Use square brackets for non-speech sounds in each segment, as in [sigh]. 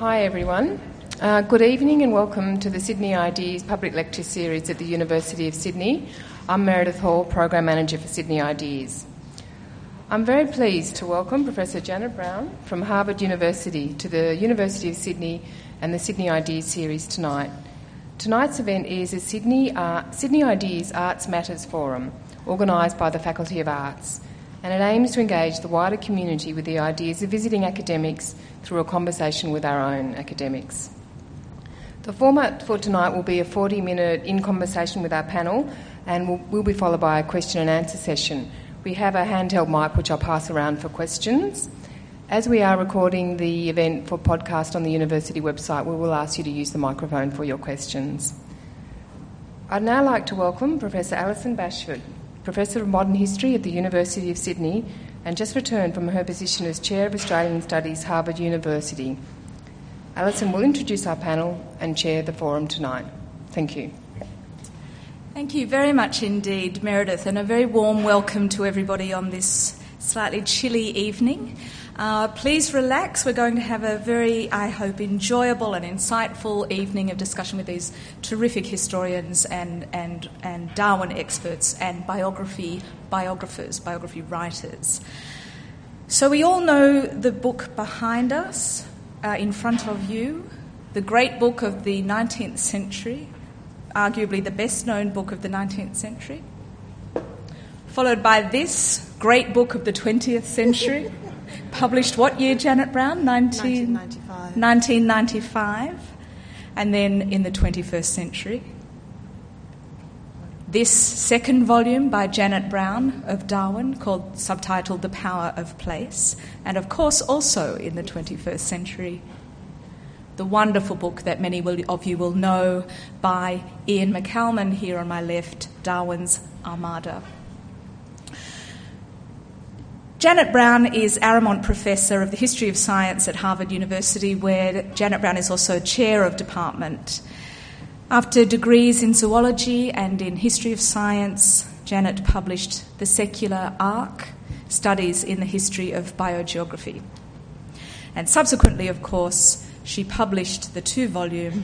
Hi, everyone. Uh, good evening and welcome to the Sydney Ideas public lecture series at the University of Sydney. I'm Meredith Hall, Program Manager for Sydney Ideas. I'm very pleased to welcome Professor Janet Browne from Harvard University to the University of Sydney and the Sydney Ideas series tonight. Tonight's event is a Sydney, uh, Sydney Ideas Arts Matters Forum, organised by the Faculty of Arts and it aims to engage the wider community with the ideas of visiting academics through a conversation with our own academics. The format for tonight will be a 40 minute in conversation with our panel and will, will be followed by a question and answer session. We have a handheld mic which I'll pass around for questions. As we are recording the event for podcast on the university website, we will ask you to use the microphone for your questions. I'd now like to welcome Professor Alison Bashford, Professor of Modern History at the University of Sydney, and just returned from her position as Chair of Australian Studies, Harvard University. Alison will introduce our panel and chair the forum tonight. Thank you. Thank you very much indeed, Meredith, and a very warm welcome to everybody on this slightly chilly evening. Uh, please relax. We're going to have a very, I hope, enjoyable and insightful evening of discussion with these terrific historians and, and, and Darwin experts and biography biographers, biography writers. So we all know the book behind us, uh, in front of you, the great book of the 19th century, arguably the best known book of the 19th century, followed by this great book of the 20th century. [laughs] Published what year, Janet Browne? 19... 1995. 1995. And then in the 21st century. This second volume by Janet Browne of Darwin, called subtitled The Power of Place, and of course also in the 21st century, the wonderful book that many of you will know by Iain McCalman here on my left, Darwin's Armada. Janet Browne is Aramont Professor of the History of Science at Harvard University, where Janet Browne is also Chair of Department. After degrees in zoology and in history of science, Janet published The Secular Ark Studies in the History of Biogeography. And subsequently, of course, she published the two volume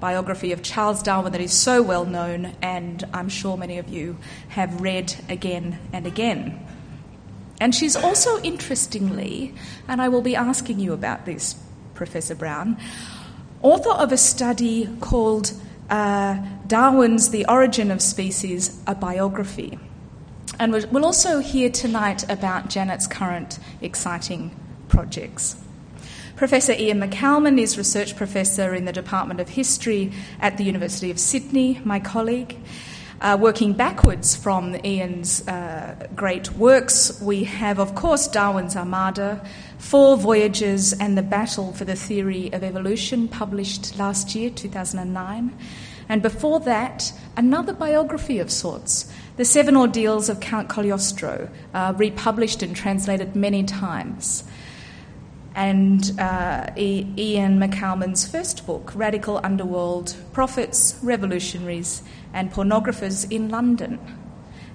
biography of Charles Darwin that is so well known, and I'm sure many of you have read again and again. And she's also, interestingly, and I will be asking you about this, Professor Browne, author of a study called uh, Darwin's The Origin of Species, a biography. And we'll also hear tonight about Janet's current exciting projects. Professor Iain McCalman is Research Professor in the Department of History at the University of Sydney, my colleague. Uh, working backwards from Iain's uh, great works, we have, of course, Darwin's Armada, Four Voyages, and The Battle for the Theory of Evolution, published last year, 2009. And before that, another biography of sorts, The Seven Ordeals of Count Cagliostro, uh, republished and translated many times and uh, Iain McCalman's first book, Radical Underworld Prophets, Revolutionaries, and Pornographers in London.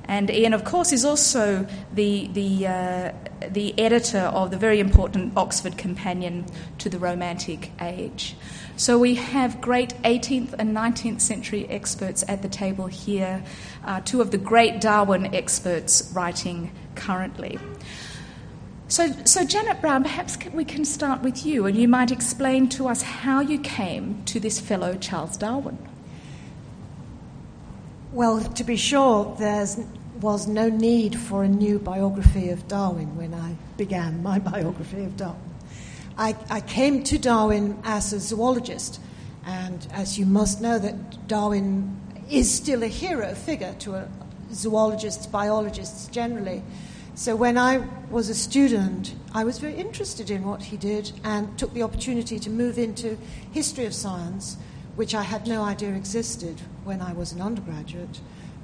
And Iain, of course, is also the, the, uh, the editor of the very important Oxford Companion to the Romantic Age. So we have great 18th and 19th century experts at the table here, uh, two of the great Darwin experts writing currently. So, so, Janet Browne, perhaps we can start with you, and you might explain to us how you came to this fellow Charles Darwin. Well, to be sure, there was no need for a new biography of Darwin when I began my [laughs] biography of Darwin. I, I came to Darwin as a zoologist, and as you must know, that Darwin is still a hero figure to zoologists, biologists generally. So when I was a student, I was very interested in what he did and took the opportunity to move into history of science, which I had no idea existed when I was an undergraduate,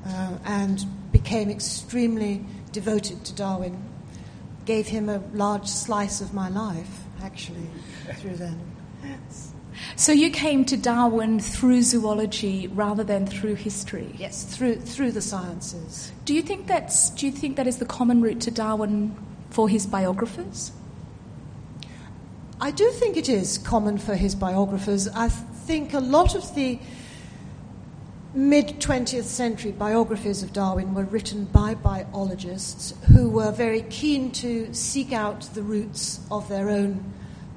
uh, and became extremely devoted to Darwin. Gave him a large slice of my life, actually, through then. So you came to Darwin through zoology rather than through history. Yes, through through the sciences. Do you think that's do you think that is the common route to Darwin for his biographers? I do think it is common for his biographers. I think a lot of the mid 20th century biographies of Darwin were written by biologists who were very keen to seek out the roots of their own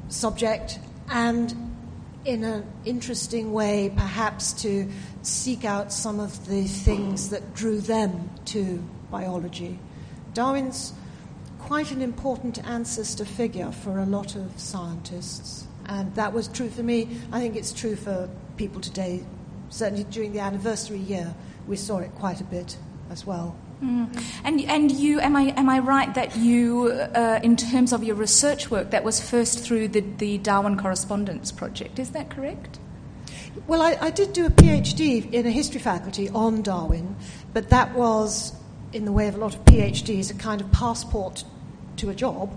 subject and, in an interesting way, perhaps to seek out some of the things that drew them to biology. Darwin's quite an important ancestor figure for a lot of scientists, and that was true for me. I think it's true for people today certainly during the anniversary year, we saw it quite a bit as well. Mm. And and you am I am I right that you, uh, in terms of your research work, that was first through the the Darwin Correspondence Project? Is that correct? Well, I, I did do a PhD in a history faculty on Darwin, but that was, in the way of a lot of PhDs, a kind of passport to a job.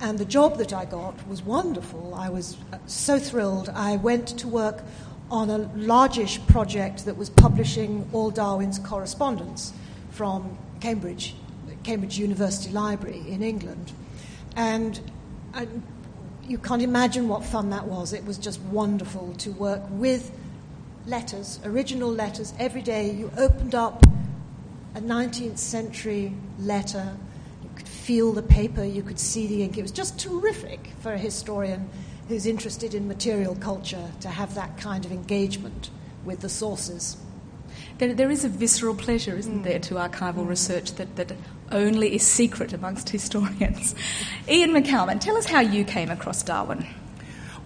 And the job that I got was wonderful. I was so thrilled. I went to work on a largish project that was publishing all Darwin's correspondence from Cambridge, Cambridge University Library in England. And, and you can't imagine what fun that was. It was just wonderful to work with letters, original letters. Every day you opened up a 19th century letter, feel the paper, you could see the ink. It was just terrific for a historian who's interested in material culture to have that kind of engagement with the sources. There, there is a visceral pleasure, isn't mm. there, to archival mm. research that, that only is secret amongst historians. [laughs] Iain McCalman, tell us how you came across Darwin.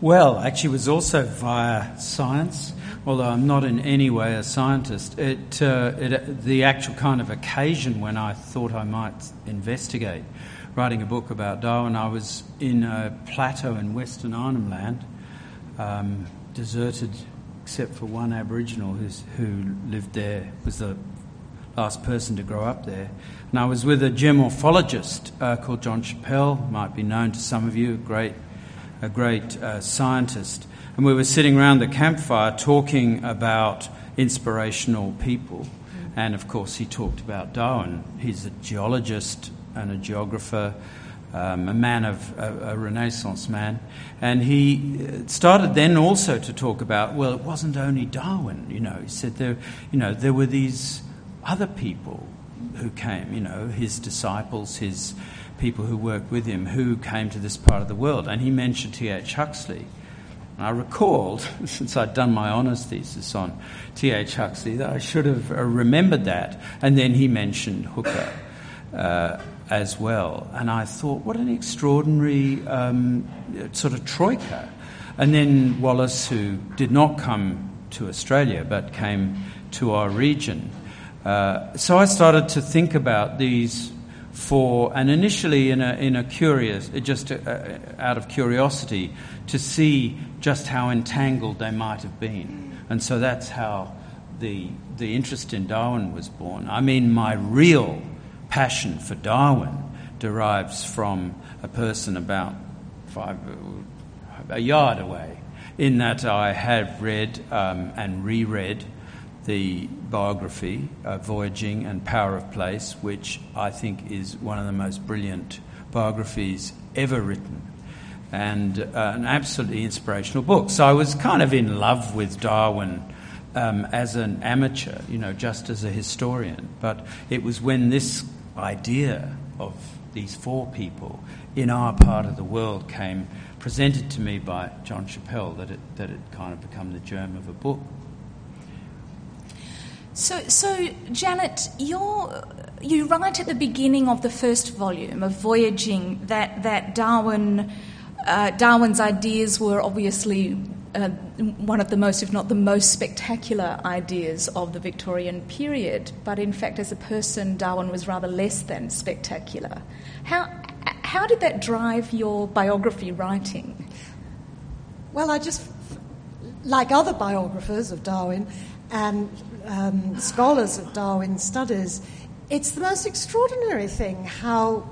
Well, actually, it was also via science, although I'm not in any way a scientist. It, uh, it, the actual kind of occasion when I thought I might investigate writing a book about Darwin, I was in a plateau in Western Arnhem Land, um, deserted except for one Aboriginal who lived there, was the last person to grow up there. And I was with a geomorphologist uh, called John Chappell, might be known to some of you, great, a great uh, scientist. And we were sitting around the campfire talking about inspirational people. And of course, he talked about Darwin. He's a geologist, and a geographer, um, a man of a, a, Renaissance man, and he started then also to talk about well, it wasn't only Darwin. You know, he said there, you know, there were these other people who came. You know, his disciples, his people who worked with him, who came to this part of the world, and he mentioned T. H. Huxley. I recalled, [laughs] since I'd done my honours thesis on T.H. Huxley, that I should have remembered that. And then he mentioned Hooker. Uh, as well. And I thought, what an extraordinary um, sort of troika. And then Wallace, who did not come to Australia but came to our region. Uh, so I started to think about these four, and initially in a, in a curious, just a, uh, out of curiosity, to see just how entangled they might have been. And so that's how the, the interest in Darwin was born. I mean, my real passion for Darwin derives from a person about five, a yard away, in that I have read um, and reread the biography, uh, Voyaging and Power of Place, which I think is one of the most brilliant biographies ever written and uh, an absolutely inspirational book. So I was kind of in love with Darwin um, as an amateur, you know, just as a historian. But it was when this idea of these four people in our part of the world came presented to me by John Chappell that it, that it kind of became the germ of a book. So, so Janet, you're, you write at the beginning of the first volume of Voyaging that, that Darwin, uh, Darwin's ideas were obviously uh, one of the most, if not the most spectacular ideas of the Victorian period. But in fact, as a person, Darwin was rather less than spectacular. How, how did that drive your biography writing? Well, I just, like other biographers of Darwin and um, scholars of Darwin studies, it's the most extraordinary thing how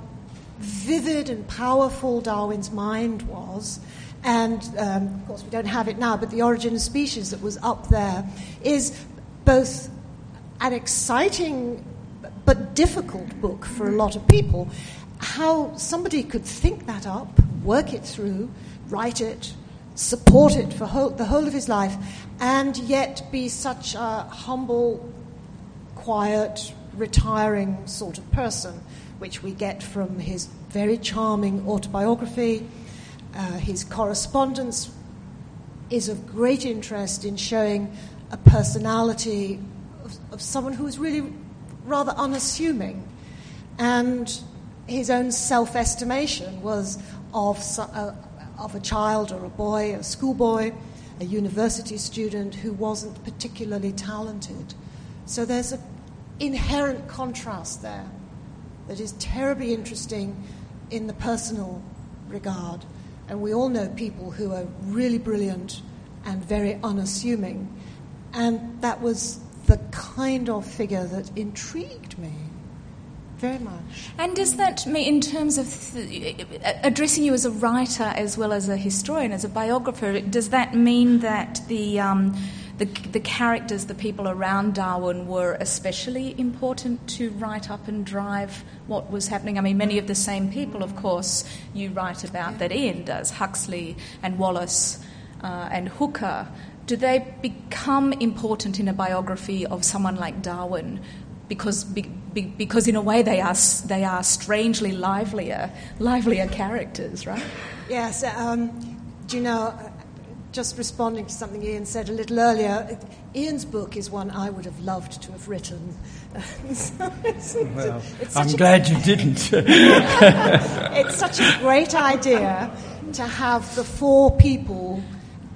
vivid and powerful Darwin's mind was and um, of course we don't have it now, but The Origin of Species that was up there is both an exciting but difficult book for a lot of people. How somebody could think that up, work it through, write it, support it for whole, the whole of his life, and yet be such a humble, quiet, retiring sort of person, which we get from his very charming autobiography. Uh, his correspondence is of great interest in showing a personality of, of someone who was really rather unassuming. And his own self estimation was of, uh, of a child or a boy, a schoolboy, a university student who wasn't particularly talented. So there's an inherent contrast there that is terribly interesting in the personal regard. And we all know people who are really brilliant and very unassuming. And that was the kind of figure that intrigued me very much. And does that mean, in terms of th- addressing you as a writer as well as a historian, as a biographer, does that mean that the, um, the, the characters, the people around Darwin, were especially important to write up and drive what was happening? I mean, many of the same people, of course, you write about that Iain does Huxley and Wallace uh, and Hooker. Do they become important in a biography of someone like Darwin because be, be, because in a way they are they are strangely livelier livelier characters, right? Yes. Um, do you know? Just responding to something Iain said a little earlier, Iain's book is one I would have loved to have written. so it's, [laughs] well, it's I'm glad you didn't. [laughs] it's such a great idea to have the four people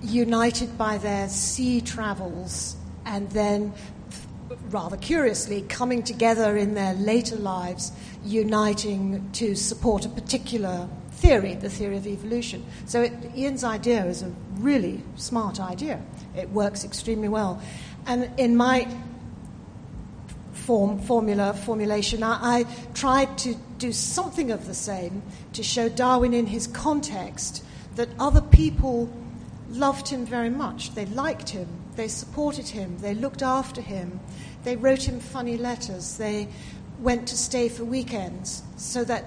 united by their sea travels and then rather curiously, coming together in their later lives, uniting to support a particular theory, the theory of evolution. So it, Iain's idea is a really smart idea. It works extremely well. And in my form, formula, formulation, I, I tried to do something of the same to show Darwin in his context that other people loved him very much. They liked him, they supported him, they looked after him, they wrote him funny letters. They went to stay for weekends so that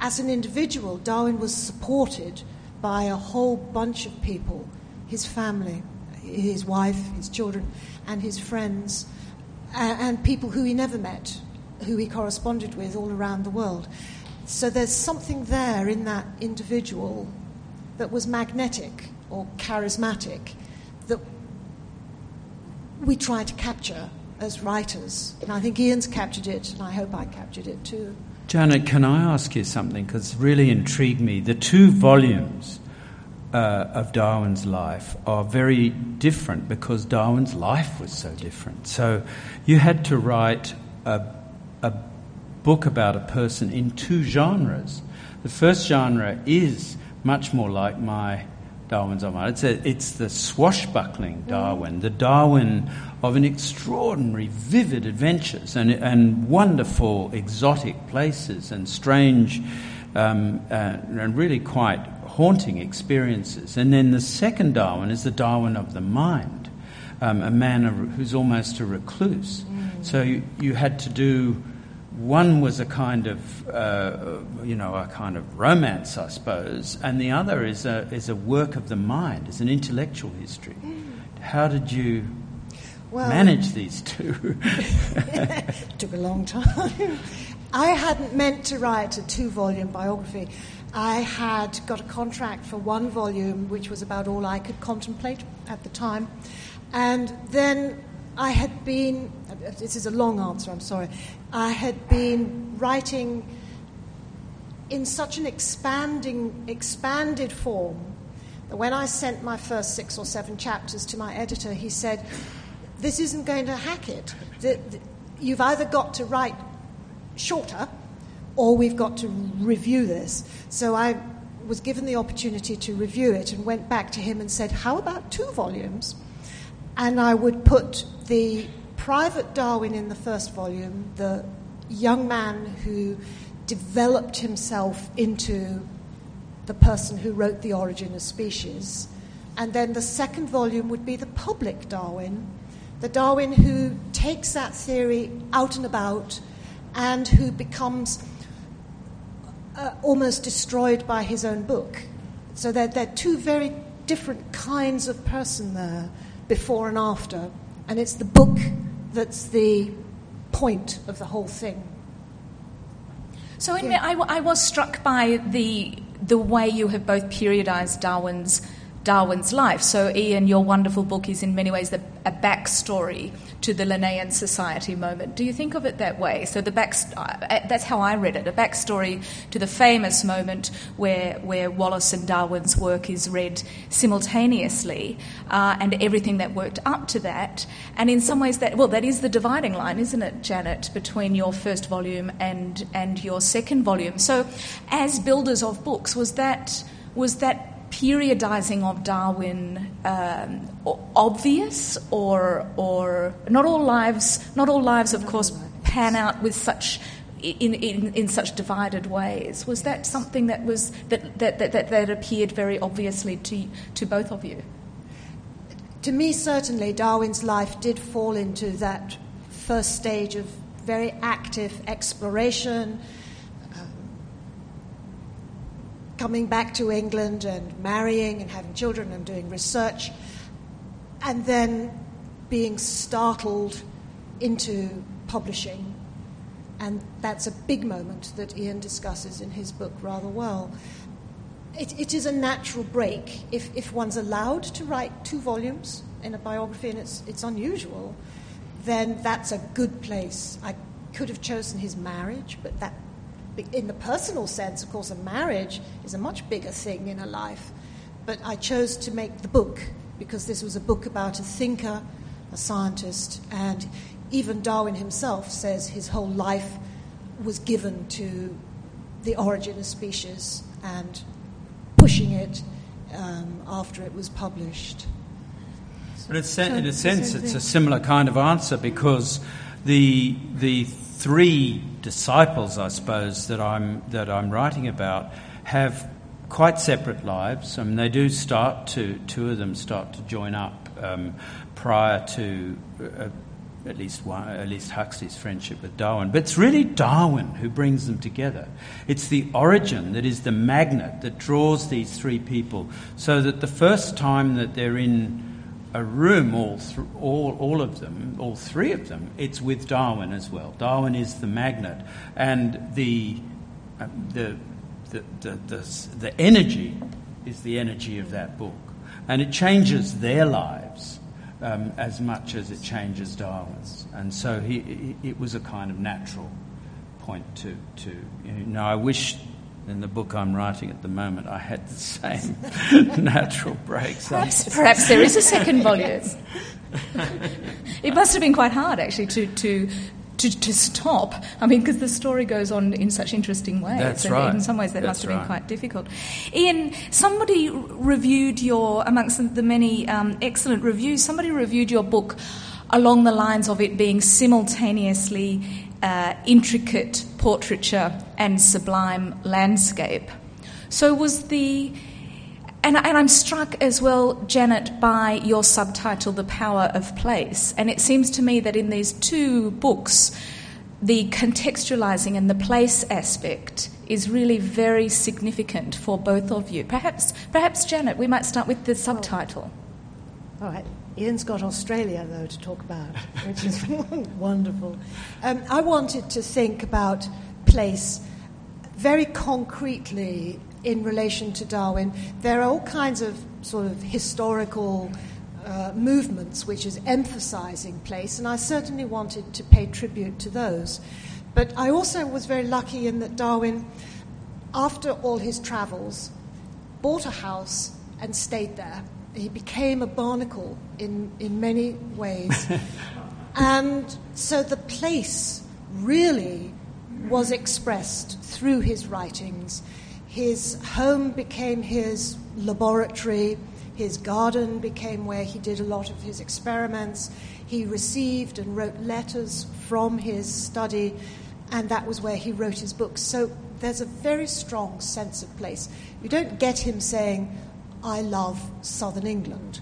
as an individual, Darwin was supported by a whole bunch of people his family, his wife, his children, and his friends, and people who he never met, who he corresponded with all around the world. So there's something there in that individual that was magnetic or charismatic that we try to capture as writers. And I think Iain's captured it, and I hope I captured it too. Janet, can I ask you something? Because it really intrigued me. The two volumes uh, of Darwin's life are very different because Darwin's life was so different. So you had to write a, a book about a person in two genres. The first genre is much more like my Darwin's Armada. It's, a, it's the swashbuckling Darwin, the Darwin of an extraordinary, vivid adventures and, and wonderful, exotic places and strange um, uh, and really quite haunting experiences. And then the second Darwin is the Darwin of the mind, um, a man who's almost a recluse. Mm. So you, you had to do one was a kind of, uh, you know, a kind of romance, I suppose, and the other is a, is a work of the mind, is an intellectual history. Mm. How did you well, manage these two? [laughs] took a long time. I hadn't meant to write a two volume biography. I had got a contract for one volume, which was about all I could contemplate at the time. And then I had been, this is a long answer, I'm sorry. I had been writing in such an expanding, expanded form that when I sent my first six or seven chapters to my editor, he said, This isn't going to hack it. You've either got to write shorter or we've got to review this. So I was given the opportunity to review it and went back to him and said, How about two volumes? And I would put the private Darwin in the first volume, the young man who developed himself into the person who wrote The Origin of Species. And then the second volume would be the public Darwin, the Darwin who takes that theory out and about and who becomes uh, almost destroyed by his own book. So they're, they're two very different kinds of person there, before and after. And it's the book that's the point of the whole thing. So in, I, I was struck by the the way you have both periodized Darwin's Darwin's life. So, Iain, your wonderful book is in many ways a, a backstory to the Linnean Society moment. Do you think of it that way? So, the back, uh, that's how I read it a backstory to the famous moment where, where Wallace and Darwin's work is read simultaneously uh, and everything that worked up to that. And in some ways, that, well, that is the dividing line, isn't it, Janet, between your first volume and, and your second volume? So, as builders of books, was that. Was that periodizing of Darwin um, obvious or or not all lives not all lives of course pan out with such in, in, in such divided ways. Was that something that was that, that, that, that, that appeared very obviously to to both of you? To me certainly Darwin's life did fall into that first stage of very active exploration coming back to England and marrying and having children and doing research, and then being startled into publishing. And that's a big moment that Iain discusses in his book rather well. It, it is a natural break. If, if one's allowed to write two volumes in a biography, and it's, it's unusual, then that's a good place. I could have chosen his marriage, but that in the personal sense, of course, a marriage is a much bigger thing in a life. But I chose to make the book because this was a book about a thinker, a scientist, and even Darwin himself says his whole life was given to the origin of species and pushing it um, after it was published. But in a sense, it's a similar kind of answer because the, the three disciples, I suppose, that I'm, that I'm writing about have quite separate lives. I mean, they do start to, two of them start to join up um, prior to uh, at least one, at least Huxley's friendship with Darwin. But it's really Darwin who brings them together. It's the origin that is the magnet that draws these three people, so that the first time that they're in a room, all, th- all, all of them, all three of them, it's with Darwin as well. Darwin is the magnet. And the, uh, the, the, the, the, the energy is the energy of that book. And it changes their lives um, as much as it changes Darwin's. And so he, he, it was a kind of natural point to, to you know, I wish in the book I'm writing at the moment, I had the same [laughs] natural breaks. Perhaps, [laughs] perhaps, there is a second volume. it must have been quite hard, actually, to, to, to, to stop. I mean, because the story goes on in such interesting ways. That's and right. In some ways, that That's must have been right. quite difficult. Ian, somebody reviewed your, amongst the many um, excellent reviews, somebody reviewed your book along the lines of it being simultaneously uh, intricate portraiture and sublime landscape. So, was the. And, and, I'm struck as well, Janet, by your subtitle, The Power of Place. And it seems to me that in these two books, the contextualizing and the place aspect is really very significant for both of you. Perhaps, perhaps Janet, we might start with the subtitle. All right. Iain's got Australia, though, to talk about, which is [laughs] wonderful. Um, I wanted to think about place very concretely in relation to Darwin. There are all kinds of sort of historical uh, movements which is emphasizing place, and I certainly wanted to pay tribute to those. But I also was very lucky in that Darwin, after all his travels, bought a house and stayed there he became a barnacle in, in many ways. [laughs] and so the place really was expressed through his writings. His home became his laboratory, his garden became where he did a lot of his experiments. He received and wrote letters from his study, and that was where he wrote his books. So there's a very strong sense of place. You don't get him saying, I love southern England,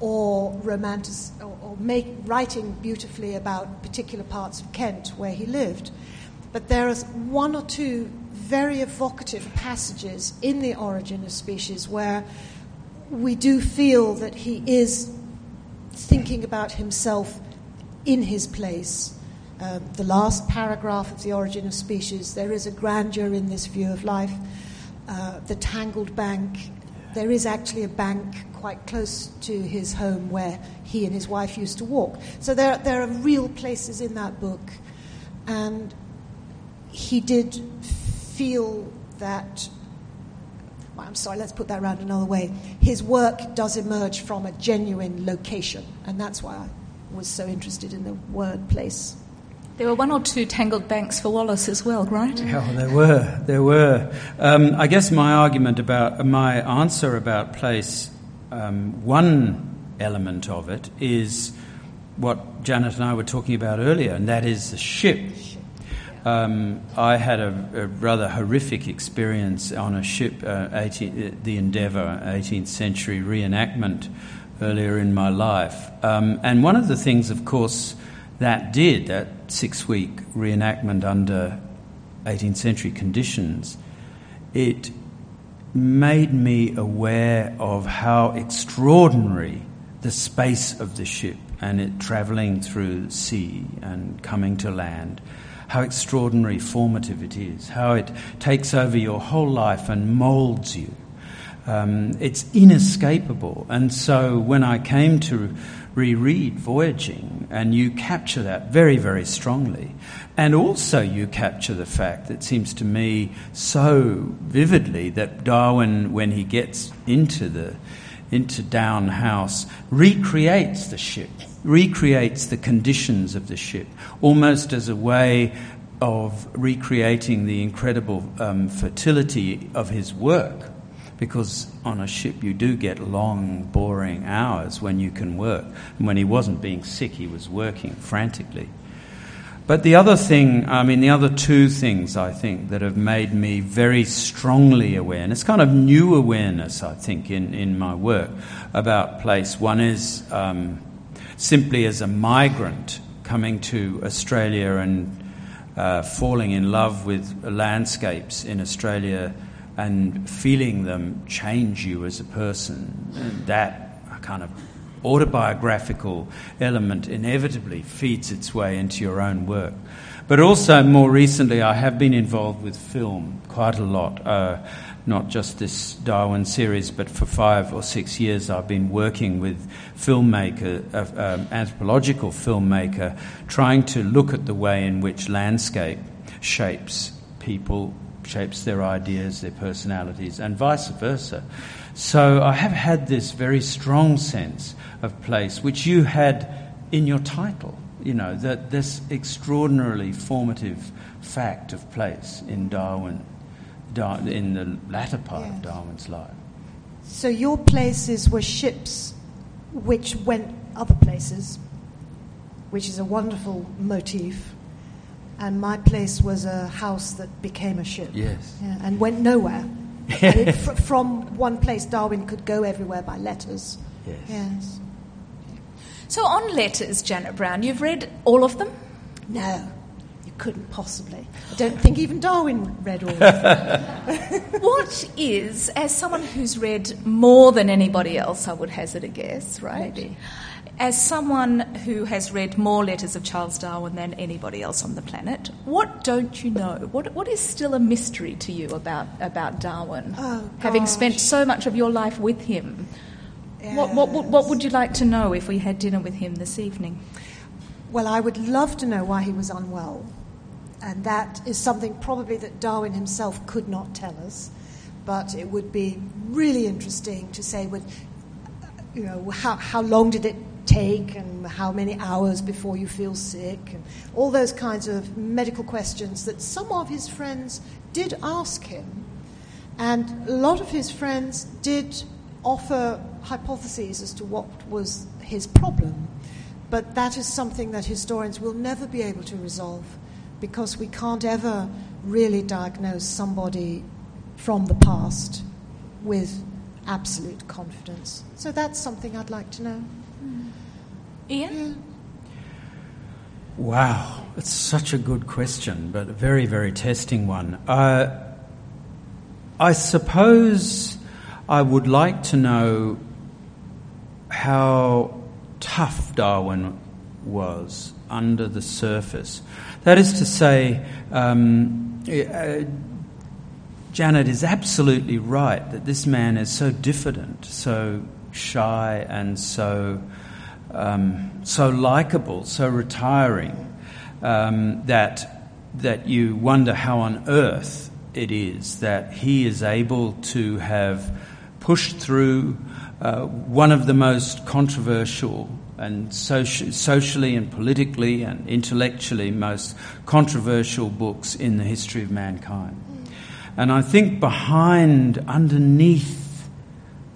or romantic, or, or make, writing beautifully about particular parts of Kent where he lived. But there is one or two very evocative passages in The Origin of Species where we do feel that he is thinking about himself in his place. Uh, the last paragraph of The Origin of Species, there is a grandeur in this view of life. Uh, the Tangled Bank, there is actually a bank quite close to his home where he and his wife used to walk. So there, there are real places in that book. And he did feel that well, I'm sorry, let's put that around another way. His work does emerge from a genuine location, and that's why I was so interested in the word place. There were one or two tangled banks for Wallace as well, right? Yeah, there were. There were. Um, I guess my argument about my answer about place, um, one element of it is what Janet and I were talking about earlier, and that is the ship. Um, I had a, a, rather horrific experience on a ship, uh, 18, uh, the Endeavour, 18th century reenactment earlier in my life. Um, and one of the things, of course, that did, that six week reenactment under 18th century conditions, it made me aware of how extraordinary the space of the ship and it travelling through sea and coming to land how extraordinary formative it is, how it takes over your whole life and molds you. Um, it's inescapable. And so when I came to reread Voyaging, and you capture that very, very strongly, and also you capture the fact that seems to me so vividly that Darwin, when he gets into the into Down House, recreates the ship recreates the conditions of the ship, almost as a way of recreating the incredible um, fertility of his work. Because on a ship, you do get long, boring hours when you can work. And when he wasn't being sick, he was working frantically. But the other thing, I mean, the other two things I think that have made me very strongly aware, and it's kind of new awareness, I think, in, in my work about place. One is um, simply as a migrant coming to Australia and uh, falling in love with landscapes in Australia and feeling them change you as a person. That kind of autobiographical element inevitably feeds its way into your own work. But also, more recently, I have been involved with film quite a lot. Uh, not just this Darwin series, but for five or six years I've been working with filmmaker, uh, um, anthropological filmmaker, trying to look at the way in which landscape shapes people, shapes their ideas, their personalities, and vice versa. So I have had this very strong sense of place, which you had in your title. You know that this extraordinarily formative fact of place in Darwin Dar- in the latter part yes. of Darwin's life. So your places were ships which went other places, which is a wonderful motif. And my place was a house that became a ship. Yes. Yeah, and went nowhere. and it, [laughs] fr- from one place, Darwin could go everywhere by letters. Yes. Yes. So, on letters, Janet Browne, you've read all of them? No you couldn't possibly. I don't think even Darwin read all of them. [laughs] [laughs] what is, as someone who's read more than anybody else, I would hazard a guess, right? Maybe. As someone who has read more letters of Charles Darwin than anybody else on the planet, what don't you know? What, what is still a mystery to you about, about Darwin? Oh, having spent so much of your life with him? Yes. What, what, what, what would you like to know if we had dinner with him this evening? Well, I would love to know why he was unwell. And that is something probably that Darwin himself could not tell us. But it would be really interesting to say, with, you know, how, how long did it take and how many hours before you feel sick and all those kinds of medical questions that some of his friends did ask him. And a lot of his friends did offer hypotheses as to what was his problem. But that is something that historians will never be able to resolve because we can't ever really diagnose somebody from the past with absolute confidence. So that's something I'd like to know. Iain? Wow, it's such a good question, but a very, very testing one. Uh, I suppose I would like to know how tough Darwin was under the surface. That is to say, um, uh, Janet is absolutely right that this man is so diffident, so shy, and so um, so likable, so retiring um, that that you wonder how on earth it is that he is able to have pushed through uh, one of the most controversial and soci- socially and politically and intellectually most controversial books in the history of mankind. And I think behind, underneath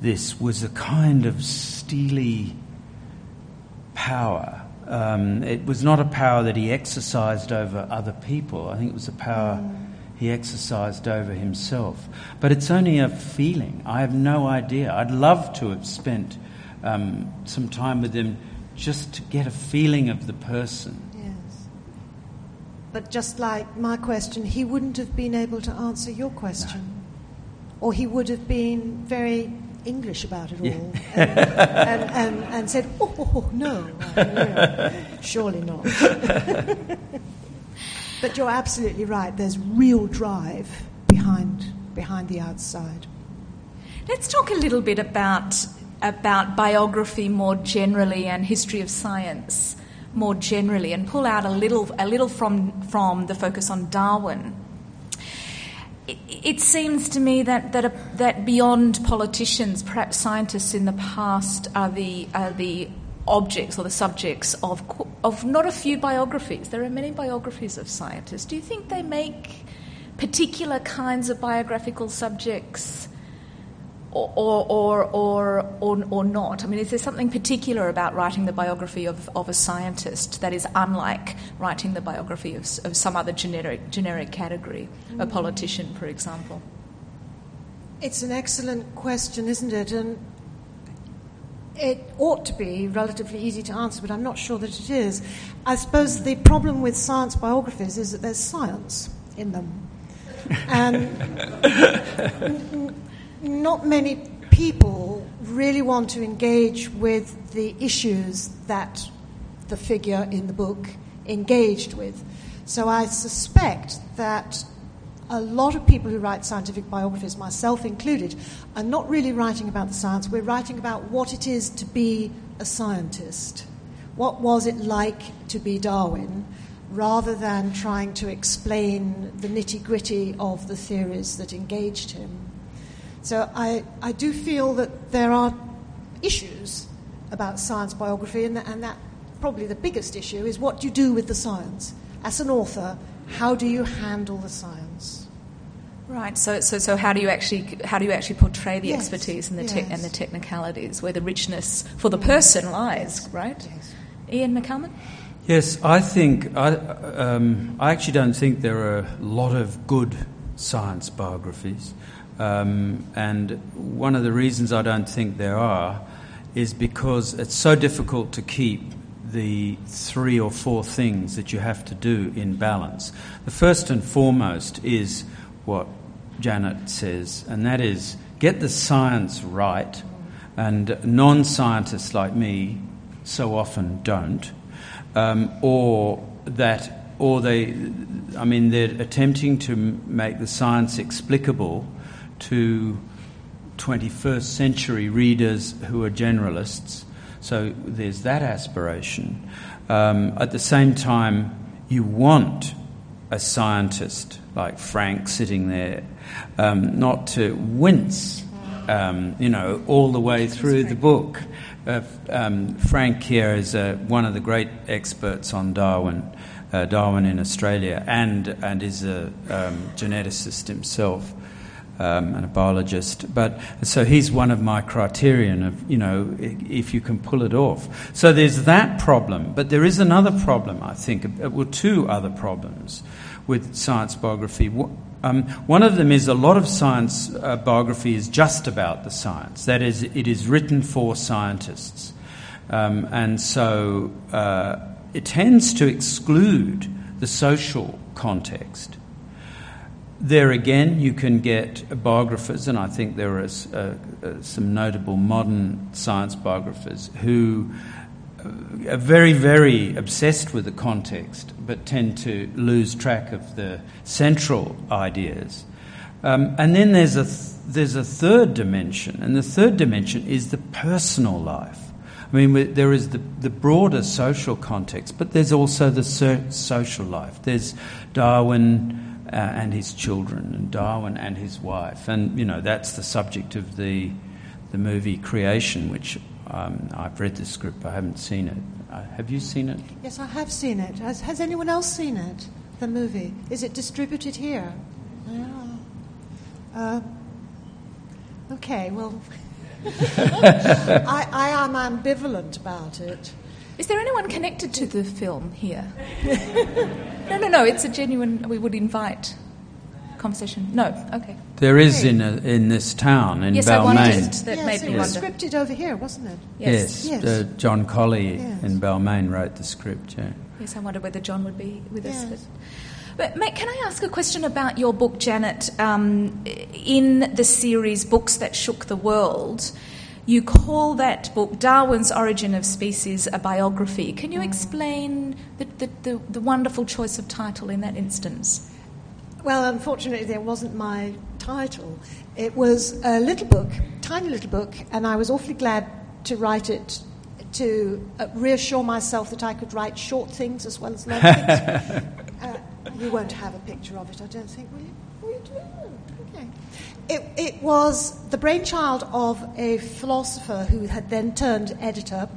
this, was a kind of steely power. Um, it was not a power that he exercised over other people. I think it was a power he exercised over himself. But it's only a feeling. I have no idea. I'd love to have spent um, some time with him just to get a feeling of the person. Yes. But just like my question, he wouldn't have been able to answer your question. No. Or he would have been very English about it all yeah. [laughs] and, and, and, and, said, oh, oh, oh no, no, surely not. [laughs] but you're absolutely right. There's real drive behind, behind the outside. Let's talk a little bit about about biography more generally and history of science more generally and pull out a little, a little from, from the focus on Darwin. It, seems to me that, that, that beyond politicians, perhaps scientists in the past are the, are the objects or the subjects of, of not a few biographies. There are many biographies of scientists. Do you think they make particular kinds of biographical subjects or, or, or, or, or not? I mean, is there something particular about writing the biography of, of a scientist that is unlike writing the biography of, of some other generic, generic category, a mm. politician, for example? It's an excellent question, isn't it? And it ought to be relatively easy to answer, but I'm not sure that it is. I suppose the problem with science biographies is that there's science in them. And [laughs] not many people really want to engage with the issues that the figure in the book engaged with. So I suspect that a lot of people who write scientific biographies, myself included, are not really writing about the science. We're writing about what it is to be a scientist. What was it like to be Darwin? Rather than trying to explain the nitty gritty of the theories that engaged him. So I, I do feel that there are issues about science biography, and, and that probably the biggest issue is what do you do with the science? As an author, how do you handle the science? Right. So, so, so how do you actually how do you actually portray the yes. expertise and the te- yes. and the technicalities, where the richness for the person lies? Yes. Right. Iain McCalman. Yes, I think I, um, I actually don't think there are a lot of good science biographies. Um, and one of the reasons I don't think there are is because it's so difficult to keep the three or four things that you have to do in balance. The first and foremost is what Janet says, and that is get the science right, and non scientists like me so often don't, um, or that, or they, I mean, they're attempting to make the science explicable to 21st century readers who are generalists. So there's that aspiration. Um, at the same time, you want a scientist like Frank sitting there um, not to wince, um, you know, all the way through the book. Uh, um, Frank here is uh, one of the great experts on Darwin, uh, Darwin in Australia, and, and is a um, geneticist himself um, and a biologist. But so he's one of my criterion of, you know, if you can pull it off. So there's that problem. But there is another problem, I think, uh, well, two other problems with science biography. Um, one of them is a lot of science uh, biography is just about the science. That is, it is written for scientists. Um, and so uh, it tends to exclude the social context. There again, you can get biographers, and I think there are uh, uh, some notable modern science biographers who are very, very obsessed with the context, but tend to lose track of the central ideas. Um, and then there's a, th- there's a third dimension, and the third dimension is the personal life. I mean, there is the, the broader social context, but there's also the so- social life. There's Darwin uh, and his children, and Darwin and his wife. And, you know, that's the subject of the, the movie Creation, which um, I've read the script, I haven't seen it. Uh, have you seen it? Yes, I have seen it. Has, has anyone else seen it, the movie? Is it distributed here? Yeah. Uh, okay, well, [laughs] I, I am ambivalent about it. Is there anyone connected to the film here? no, no, no. It's a genuine. We would invite conversation. No, okay. There is in a, in this town in yes, Balmain. I wondered. That yes, made it me was wonder. scripted over here, wasn't it? Yes, Yes. uh, John Collee Yes. in Balmain wrote the script. Yeah. Yes, I wonder whether John would be with us. Yes. But, Matt, can I ask a question about your book, Janet? Um, in the series Books That Shook the World, you call that book Darwin's Origin of Species a biography. Can you explain the, the, the, the wonderful choice of title in that instance? Well, unfortunately, there wasn't my title. It was a little book, tiny little book, and I was awfully glad to write it to uh, reassure myself that I could write short things as well as long things. [laughs] uh, you won't have a picture of it, I don't think, will you? Oh, you do? Okay. It, it was the brainchild of a philosopher who had then turned editor,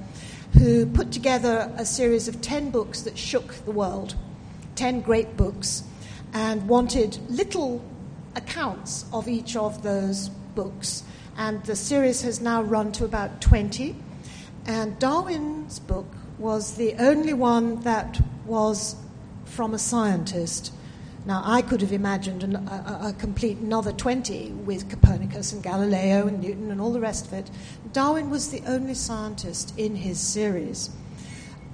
who put together a series of 10 books that shook the world, 10 great books, and wanted little accounts of each of those books. And the series has now run to about 20. And Darwin's book was the only one that was from a scientist. Now, I could have imagined an, a, a complete another 20 with Copernicus and Galileo and Newton and all the rest of it. Darwin was the only scientist in his series.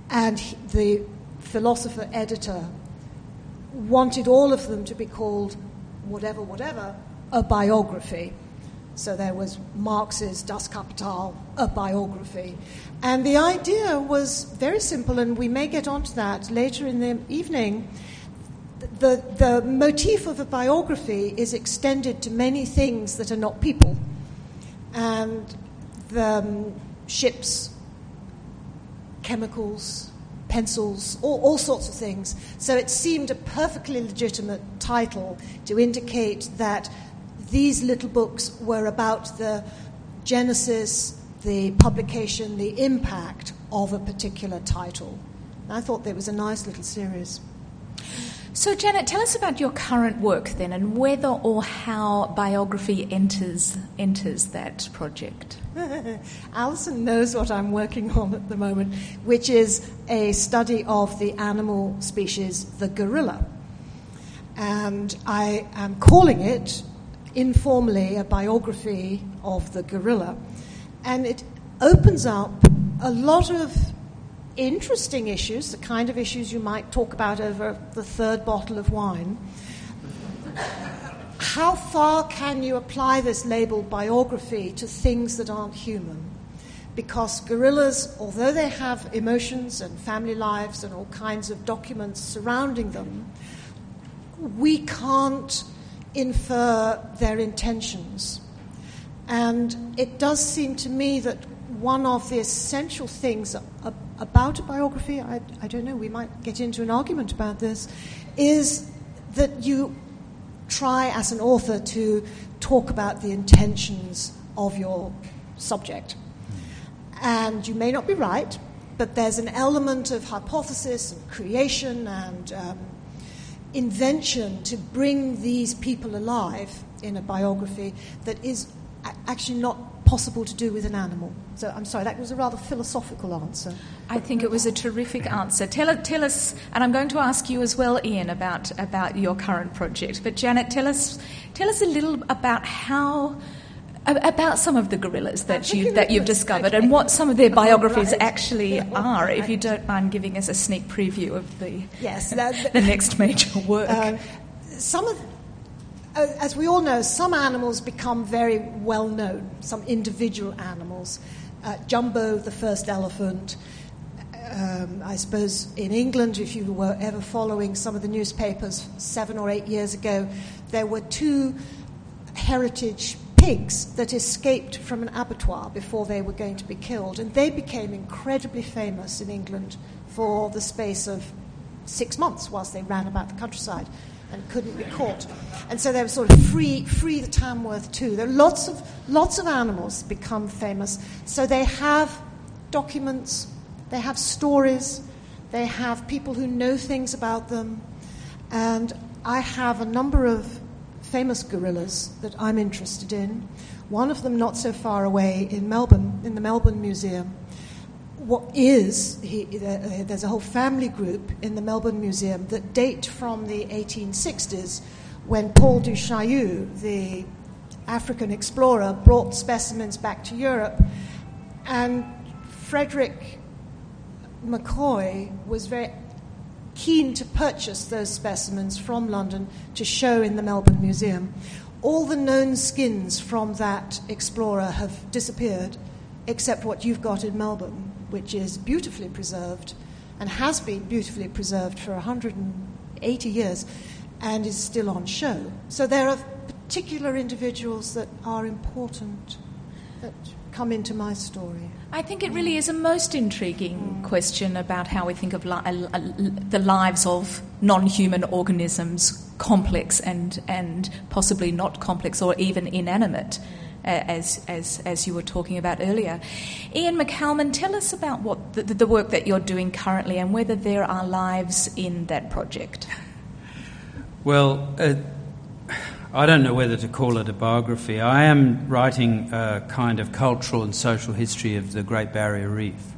And he, the philosopher editor wanted all of them to be called whatever, whatever, a biography. So there was Marx's Das Kapital, a biography. And the idea was very simple, and we may get onto that later in the evening. The, the motif of a biography is extended to many things that are not people. And the um, ships, chemicals, pencils, all, all sorts of things. So it seemed a perfectly legitimate title to indicate that these little books were about the genesis, the publication, the impact of a particular title. I thought there was a nice little series. So, Janet, tell us about your current work then, and whether or how biography enters enters that project. [laughs] Alison knows what I'm working on at the moment, which is a study of the animal species, the gorilla. And I am calling it informally a biography of the gorilla. And it opens up a lot of interesting issues, the kind of issues you might talk about over the third bottle of wine. How far can you apply this label biography to things that aren't human? Because gorillas, although they have emotions and family lives and all kinds of documents surrounding them, we can't infer their intentions. And it does seem to me that one of the essential things about a biography, I, I, don't know, we might get into an argument about this, is that you try as an author to talk about the intentions of your subject. And you may not be right, but there's an element of hypothesis and creation and um, invention to bring these people alive in a biography that is actually not possible to do with an animal. So I'm sorry, that was a rather philosophical answer. I think it was a terrific answer. Tell, tell us, and I'm going to ask you as well, Iain, about, about your current project. But Janet, tell us, tell us a little about how about some of the gorillas that you that you've discovered okay. and what some of their biographies right. actually are. Right. If you don't mind giving us a sneak preview of the yes that, [laughs] the next major work. Uh, some of as we all know, some animals become very well known, some individual animals. Uh, Jumbo, the first elephant. Um, I suppose in England, if you were ever following some of the newspapers seven or eight years ago, there were two heritage pigs that escaped from an abattoir before they were going to be killed. And they became incredibly famous in England for the space of six months whilst they ran about the countryside and couldn't be caught. And so they were sort of free, free the Tamworth Two. There are lots of, lots of animals become famous. So they have documents, they have stories, they have people who know things about them. And I have a number of famous gorillas that I'm interested in. One of them not so far away in Melbourne, in the Melbourne Museum what is, he, uh, there's a whole family group in the Melbourne Museum that date from the 1860s when Paul du Chaillu, the African explorer, brought specimens back to Europe. And Frederick McCoy was very keen to purchase those specimens from London to show in the Melbourne Museum. All the known skins from that explorer have disappeared, except what you've got in Melbourne which is beautifully preserved and has been beautifully preserved for 180 years and is still on show. So there are particular individuals that are important that come into my story. I think it really is a most intriguing question about how we think of li- uh, uh, the lives of non human organisms, complex and, and possibly not complex or even inanimate as, as, as you were talking about earlier. Iain McCalman, tell us about what the, the work that you're doing currently and whether there are lives in that project. Well, uh, I don't know whether to call it a biography. I am writing a kind of cultural and social history of the Great Barrier Reef.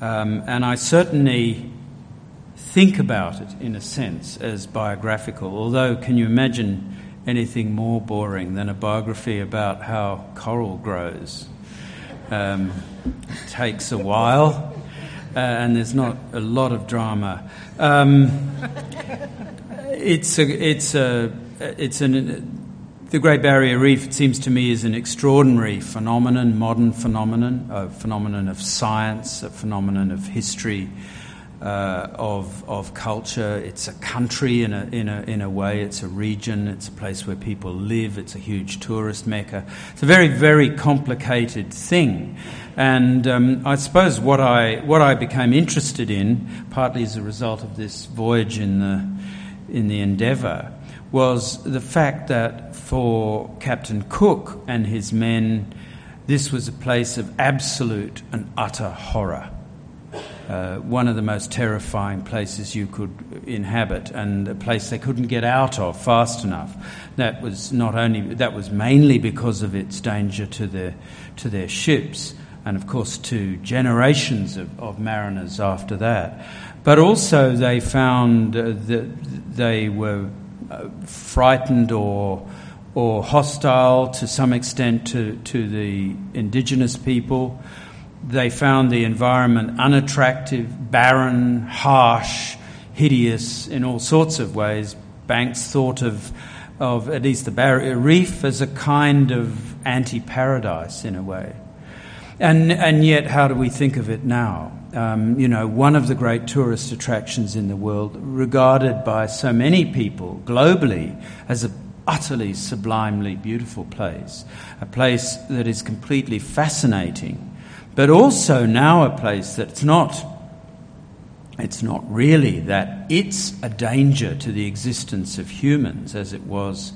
Um, and I certainly think about it in a sense as biographical, although, can you imagine anything more boring than a biography about how coral grows. Um, takes a while, uh, and there's not a lot of drama. Um, it's a, it's a, it's an. The Great Barrier Reef, it seems to me, is an extraordinary phenomenon, modern phenomenon, a phenomenon of science, a phenomenon of history, uh, of, of culture. It's a country in a, in, a, in a way, it's a region, it's a place where people live, it's a huge tourist mecca. It's a very, very complicated thing. And um, I suppose what I, what I became interested in, partly as a result of this voyage in the, in the Endeavour, was the fact that for Captain Cook and his men, this was a place of absolute and utter horror uh, one of the most terrifying places you could inhabit, and a place they couldn't get out of fast enough. That was not only that was mainly because of its danger to their to their ships, and of course to generations of, of mariners after that. But also they found uh, that they were uh, frightened or or hostile to some extent to, to the indigenous people. They found the environment unattractive, barren, harsh, hideous in all sorts of ways. Banks thought of, of at least the barrier reef as a kind of anti paradise in a way. And, and yet, how do we think of it now? Um, you know, one of the great tourist attractions in the world, regarded by so many people globally as an utterly sublimely beautiful place, a place that is completely fascinating but also now a place that's not it's not really that it's a danger to the existence of humans as it was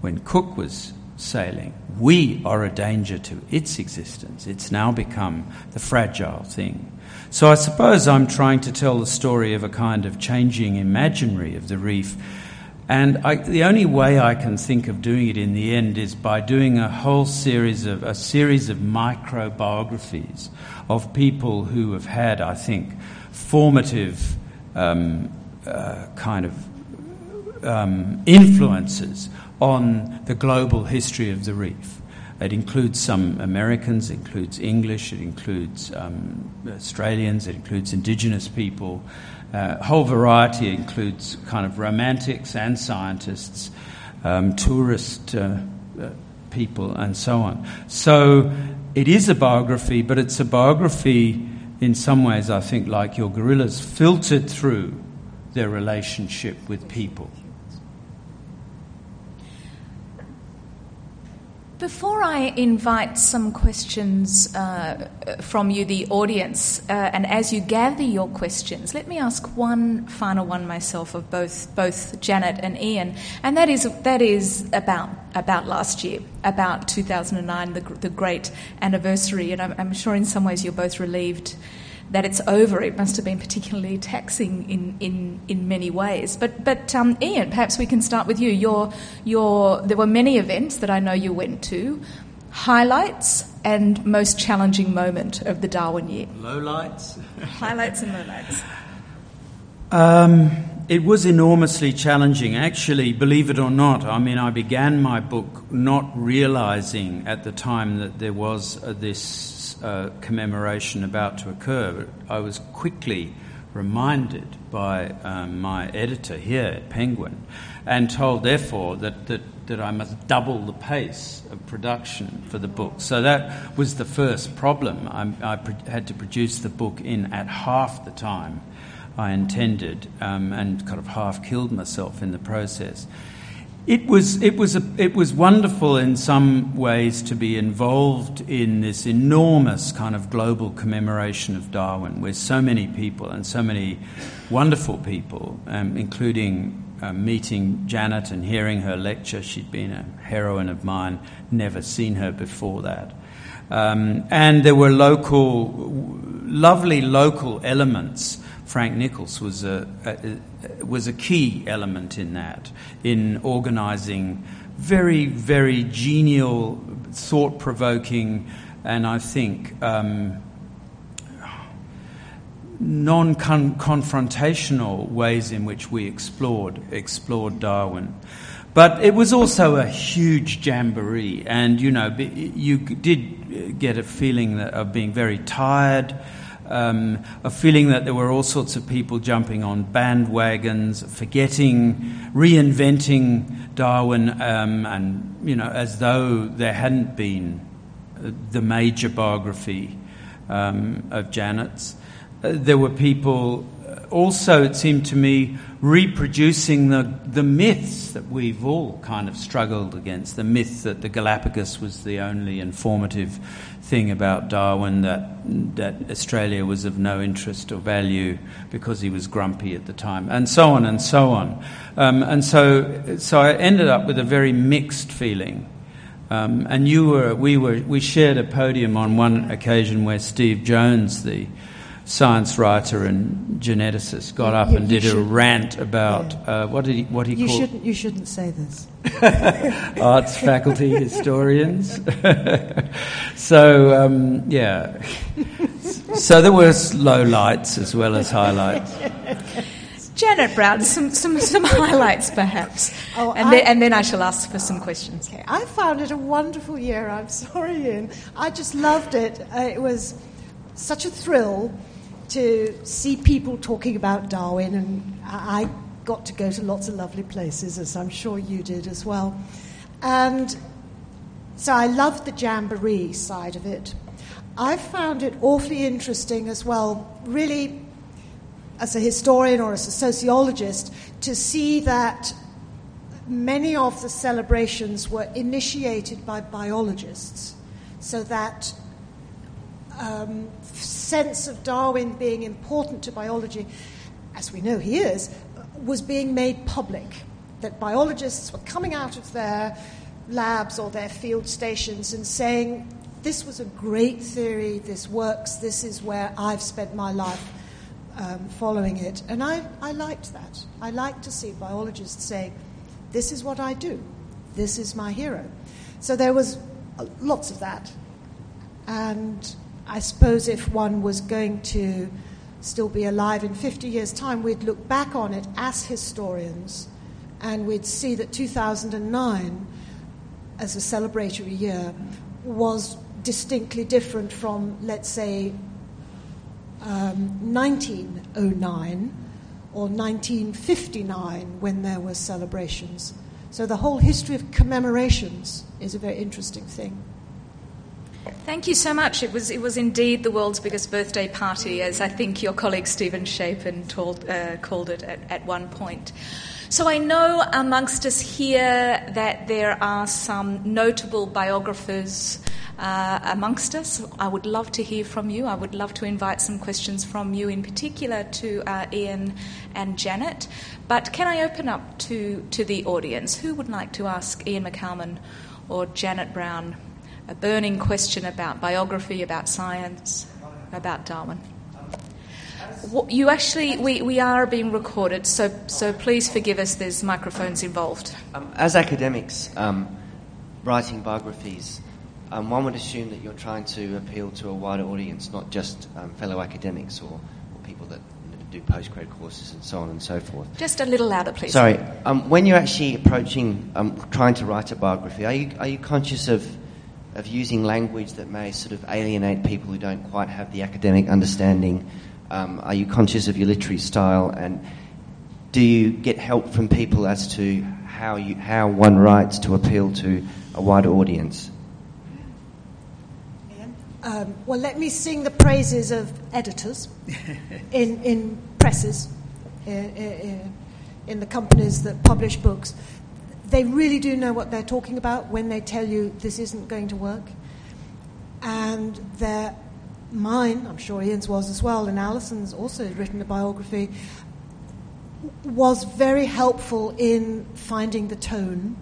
when Cook was sailing. We are a danger to its existence. It's now become the fragile thing. So I suppose I'm trying to tell the story of a kind of changing imaginary of the reef and I, the only way I can think of doing it in the end is by doing a whole series of a series of microbiographies of people who have had, I think, formative um, uh, kind of um, influences on the global history of the reef. It includes some Americans, it includes English, it includes um, Australians, it includes Indigenous people, uh, whole variety includes kind of romantics and scientists. um, tourist uh, uh, people, and so on. So it is a biography, but it's a biography in some ways, I think, like your gorillas, filtered through their relationship with people. Before I invite some questions uh, from you, the audience, uh, and as you gather your questions, let me ask one final one myself of both both Janet and Iain, and that is that is about about last year, about 2009, the, the great anniversary, and I'm, I'm sure in some ways you're both relieved that it's over. It must have been particularly taxing in, in, in many ways. But, but um, Iain, perhaps we can start with you. Your, your, there were many events that I know you went to. Highlights and most challenging moment of the Darwin year. Lowlights? [laughs] Highlights and lowlights. Um, it was enormously challenging. Actually, believe it or not, I mean, I began my book not realizing at the time that there was uh, this uh, commemoration about to occur, I was quickly reminded by um, my editor here at Penguin and told, therefore, that, that, that I must double the pace of production for the book. So that was the first problem. I, I pro- had to produce the book in at half the time I intended um, and kind of half killed myself in the process. It was, it, was a, it was wonderful in some ways to be involved in this enormous kind of global commemoration of Darwin, where so many people and so many wonderful people, um, including uh, meeting Janet and hearing her lecture. She'd been a heroine of mine, never seen her before that. Um, and there were local, lovely local elements Frank Nicholas was a, a, was a key element in that, in organising very, very genial, thought provoking, and I think um, non confrontational ways in which we explored, explored Darwin. But it was also a huge jamboree, and you know, you did get a feeling of being very tired um, a feeling that there were all sorts of people jumping on bandwagons, forgetting, reinventing Darwin, um, and you know, as though there hadn't been uh, the major biography um, of Janet's. Uh, there were people uh, also, it seemed to me, reproducing the, the myths that we've all kind of struggled against. The myth that the Galapagos was the only informative thing about Darwin that that Australia was of no interest or value because he was grumpy at the time, and so on and so on. Um, and so, so I ended up with a very mixed feeling. Um, and you were, we were, we shared a podium on one occasion where Steve Jones, the science writer and geneticist, got up you, and did should, a rant about yeah. uh, what did he what he you called shouldn't you shouldn't say this [laughs] arts faculty historians. [laughs] so um, yeah, so there were low lights as well as highlights. [laughs] Janet Browne, some, some, some highlights perhaps. Oh, and, I, then, and then I shall ask for some questions. Okay. I found it a wonderful year. I'm sorry, Iain. I just loved it. Uh, it was such a thrill to see people talking about Darwin, and I got to go to lots of lovely places, as I'm sure you did as well. And so I loved the jamboree side of it. I found it awfully interesting as well, really, as a historian or as a sociologist, to see that many of the celebrations were initiated by biologists, so that um, sense of Darwin being important to biology, as we know he is, was being made public. That biologists were coming out of their labs or their field stations and saying, This was a great theory, this works, this is where I've spent my life um, following it. And I, I liked that. I liked to see biologists saying, This is what I do, this is my hero. So there was uh, lots of that. And I suppose if one was going to still be alive in 50 years' time, we'd look back on it as historians and we'd see that 2009, as a celebratory year, was distinctly different from, let's say, um, 1909 or 1959 when there were celebrations. So the whole history of commemorations is a very interesting thing. Thank you so much. It was, it was indeed the world's biggest birthday party, as I think your colleague Steven Shapin told, uh, called it at, at one point. So I know amongst us here that there are some notable biographers uh, amongst us. I would love to hear from you. I would love to invite some questions from you, in particular to uh, Iain and Janet. But can I open up to, to the audience? Who would like to ask Iain McCalman or Janet Browne a burning question about biography, about science, about Darwin. You actually, we, we are being recorded, so, so please forgive us, there's microphones involved. Um, as academics um, writing biographies, um, one would assume that you're trying to appeal to a wider audience, not just um, fellow academics or, or people that do postgrad courses and so on and so forth. Just a little louder, please. Sorry. Um, when you're actually approaching, um, trying to write a biography, are you, are you conscious of of using language that may sort of alienate people who don't quite have the academic understanding? Um, are you conscious of your literary style? And do you get help from people as to how, you, how one writes to appeal to a wider audience? Um, well, let me sing the praises of editors [laughs] in, in presses, in, uh, in, uh, in the companies that publish books they really do know what they're talking about when they tell you this isn't going to work. And their mine, I'm sure Iain's was as well, and Alison's also written a biography, was very helpful in finding the tone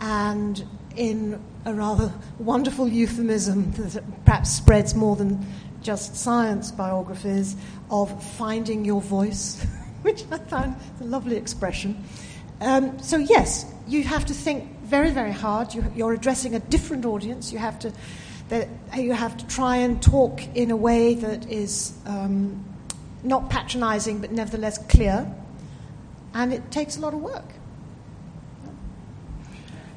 and in a rather [laughs] wonderful euphemism [laughs] that perhaps spreads more than just science biographies of finding your voice, [laughs] which I found a lovely expression. Um, so, yes, you have to think very, very hard. You, are addressing a different audience. You have to, that, you have to try and talk in a way that is um, not patronizing but nevertheless clear. And it takes a lot of work.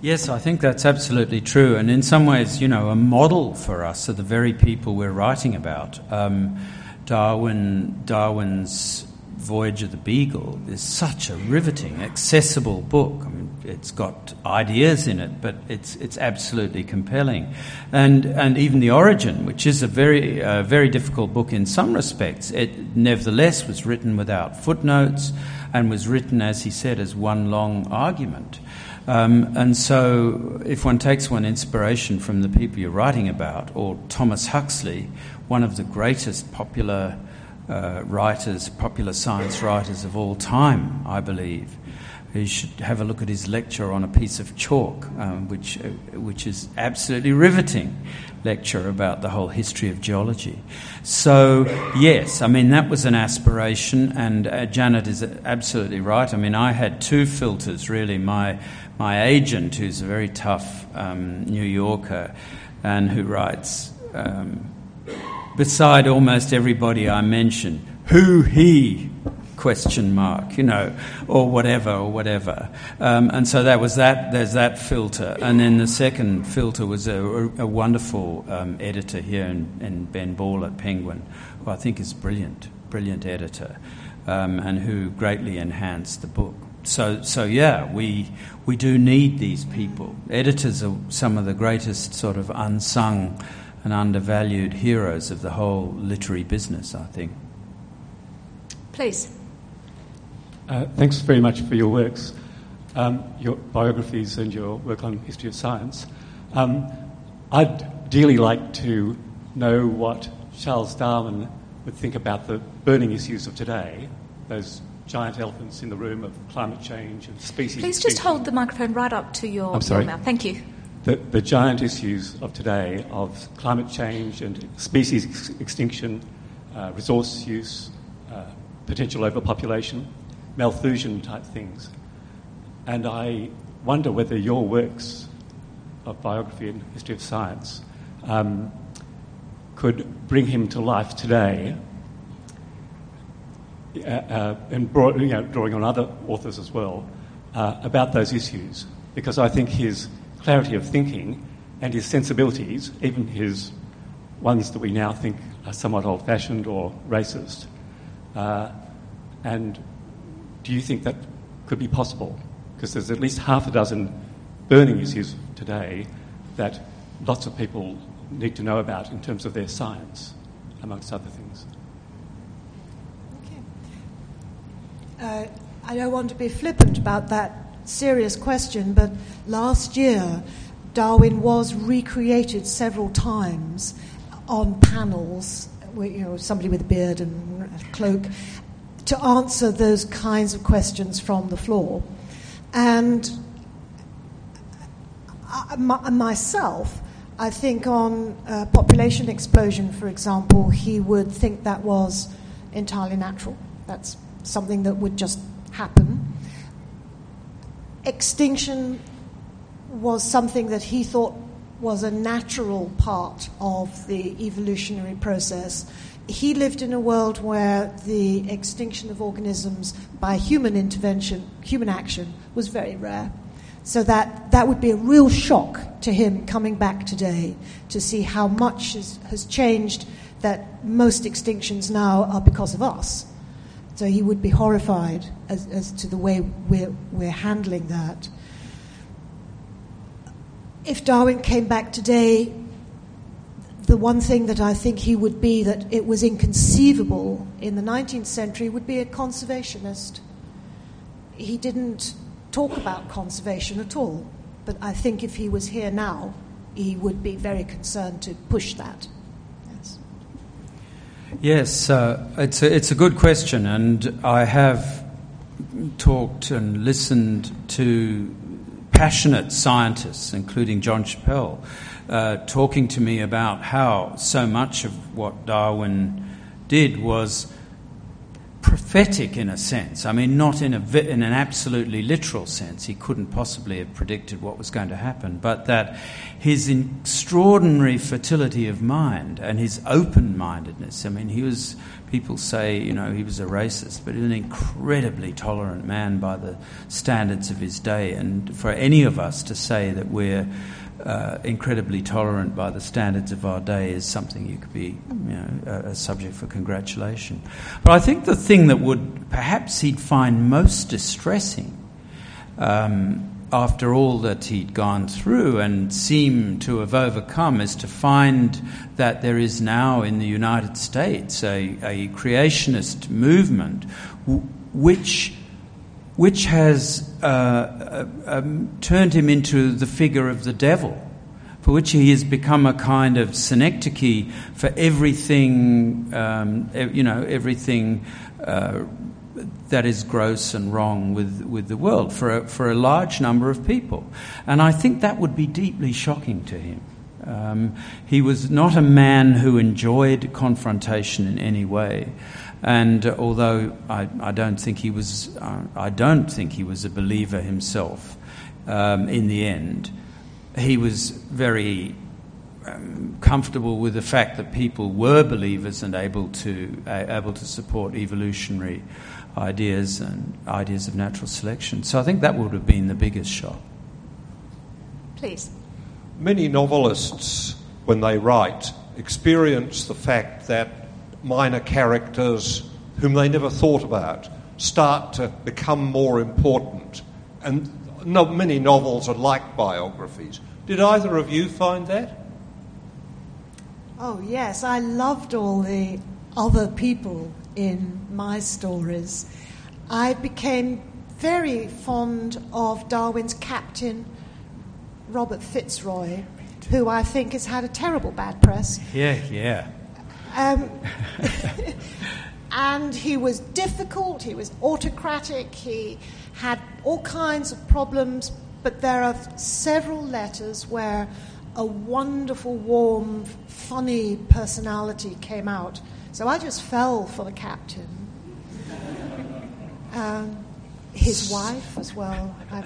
Yes, I think that's absolutely true. And in some ways, you know, a model for us are the very people we're writing about. Um, Darwin, Darwin's Voyage of the Beagle is such a riveting, accessible book. I mean, it's got ideas in it, but it's it's absolutely compelling, and and even the Origin, which is a very uh, very difficult book in some respects, it nevertheless was written without footnotes, and was written, as he said, as one long argument. Um, and so, if one takes one inspiration from the people you're writing about, or Thomas Huxley, one of the greatest popular uh, writers, popular science writers of all time, I believe. You should have a look at his lecture on a piece of chalk, um, which, uh, which is absolutely riveting lecture about the whole history of geology. So, yes, I mean, that was an aspiration, and uh, Janet is absolutely right. I mean, I had two filters, really. My, my agent, who's a very tough um, New Yorker and who writes um, beside almost everybody I mention. Who he? Question mark, you know, or whatever, or whatever. Um, and so that was that. There's that filter, and then the second filter was a, a wonderful um, editor here in, in, Ben Ball at Penguin, who I think is brilliant, brilliant editor, um, and who greatly enhanced the book. So, so yeah, we we do need these people. Editors are some of the greatest sort of unsung and undervalued heroes of the whole literary business, I think. Please. Uh, thanks very much for your works, um, your biographies, and your work on history of science. Um, I'd dearly like to know what Charles Darwin would think about the burning issues of today, those giant elephants in the room of climate change and species. Please extinction. just hold the microphone right up to your, I'm sorry. your mouth. Thank you the, the giant issues of today of climate change and species ex- extinction, uh, resource use, uh, potential overpopulation, Malthusian type things. And I wonder whether your works of biography and history of science um, could bring him to life today uh, uh and brought, you know, drawing on other authors as well uh, about those issues. Because I think his clarity of thinking and his sensibilities, even his ones that we now think are somewhat old fashioned or racist. Uh, and do you think that could be possible because there's at least half a dozen burning issues today that lots of people need to know about in terms of their science, amongst other things. Uh, I don't want to be flippant about that serious question, but last year Darwin was recreated several times on panels, you know, somebody with a beard and a cloak, to answer those kinds of questions from the floor. And I, my, myself, I think on uh, population explosion, for example, he would think that was entirely natural. That's something that would just happen. Extinction was something that he thought was a natural part of the evolutionary process. He lived in a world where the extinction of organisms by human intervention, human action, was very rare. So that, that would be a real shock to him coming back today to see how much is, has changed, that most extinctions now are because of us. So he would be horrified as, as to the way we're, we're handling that. If Darwin came back today, the one thing that I think he would be that it was inconceivable in the 19th century would be a conservationist. He didn't talk about conservation at all, but I think if he was here now, he would be very concerned to push that. Yes, uh, it's, a, it's a good question, and I have talked and listened to passionate scientists, including John Chappell, uh, talking to me about how so much of what Darwin did was prophetic in a sense. I mean, not in, a, in an absolutely literal sense. He couldn't possibly have predicted what was going to happen, but that his extraordinary fertility of mind and his open mindedness. I mean, he was, people say, you know, he was a racist, but he was an incredibly tolerant man by the standards of his day. And for any of us to say that we're uh, incredibly tolerant by the standards of our day is something you could be you know, a, a, subject for congratulation. But I think the thing that would perhaps he'd find most distressing um, after all that he'd gone through and seem to have overcome is to find that there is now in the United States a, a creationist movement w- which which has uh, uh, um, turned him into the figure of the devil, for which he has become a kind of synecdoche for everything, um, you know, everything uh, that is gross and wrong with, with the world for a, for a large number of people. And I think that would be deeply shocking to him. Um, he was not a man who enjoyed confrontation in any way. And although I, I, don't think he was, uh, I don't think he was a believer himself. Um, in the end, he was very um, comfortable with the fact that people were believers and able to uh, able to support evolutionary ideas and ideas of natural selection. So I think that would have been the biggest shock. Please. Many novelists, when they write, experience the fact that minor characters whom they never thought about start to become more important. And not many novels are like biographies. Did either of you find that? Oh, yes. I loved all the other people in my stories. I became very fond of Darwin's captain, Robert Fitzroy, who I think has had a terrible bad press. Yeah, yeah. Um, [laughs] and he was difficult, he was autocratic, he had all kinds of problems, but there are several letters where a wonderful, warm, funny personality came out. So I just fell for the captain. Um, his wife as well. I.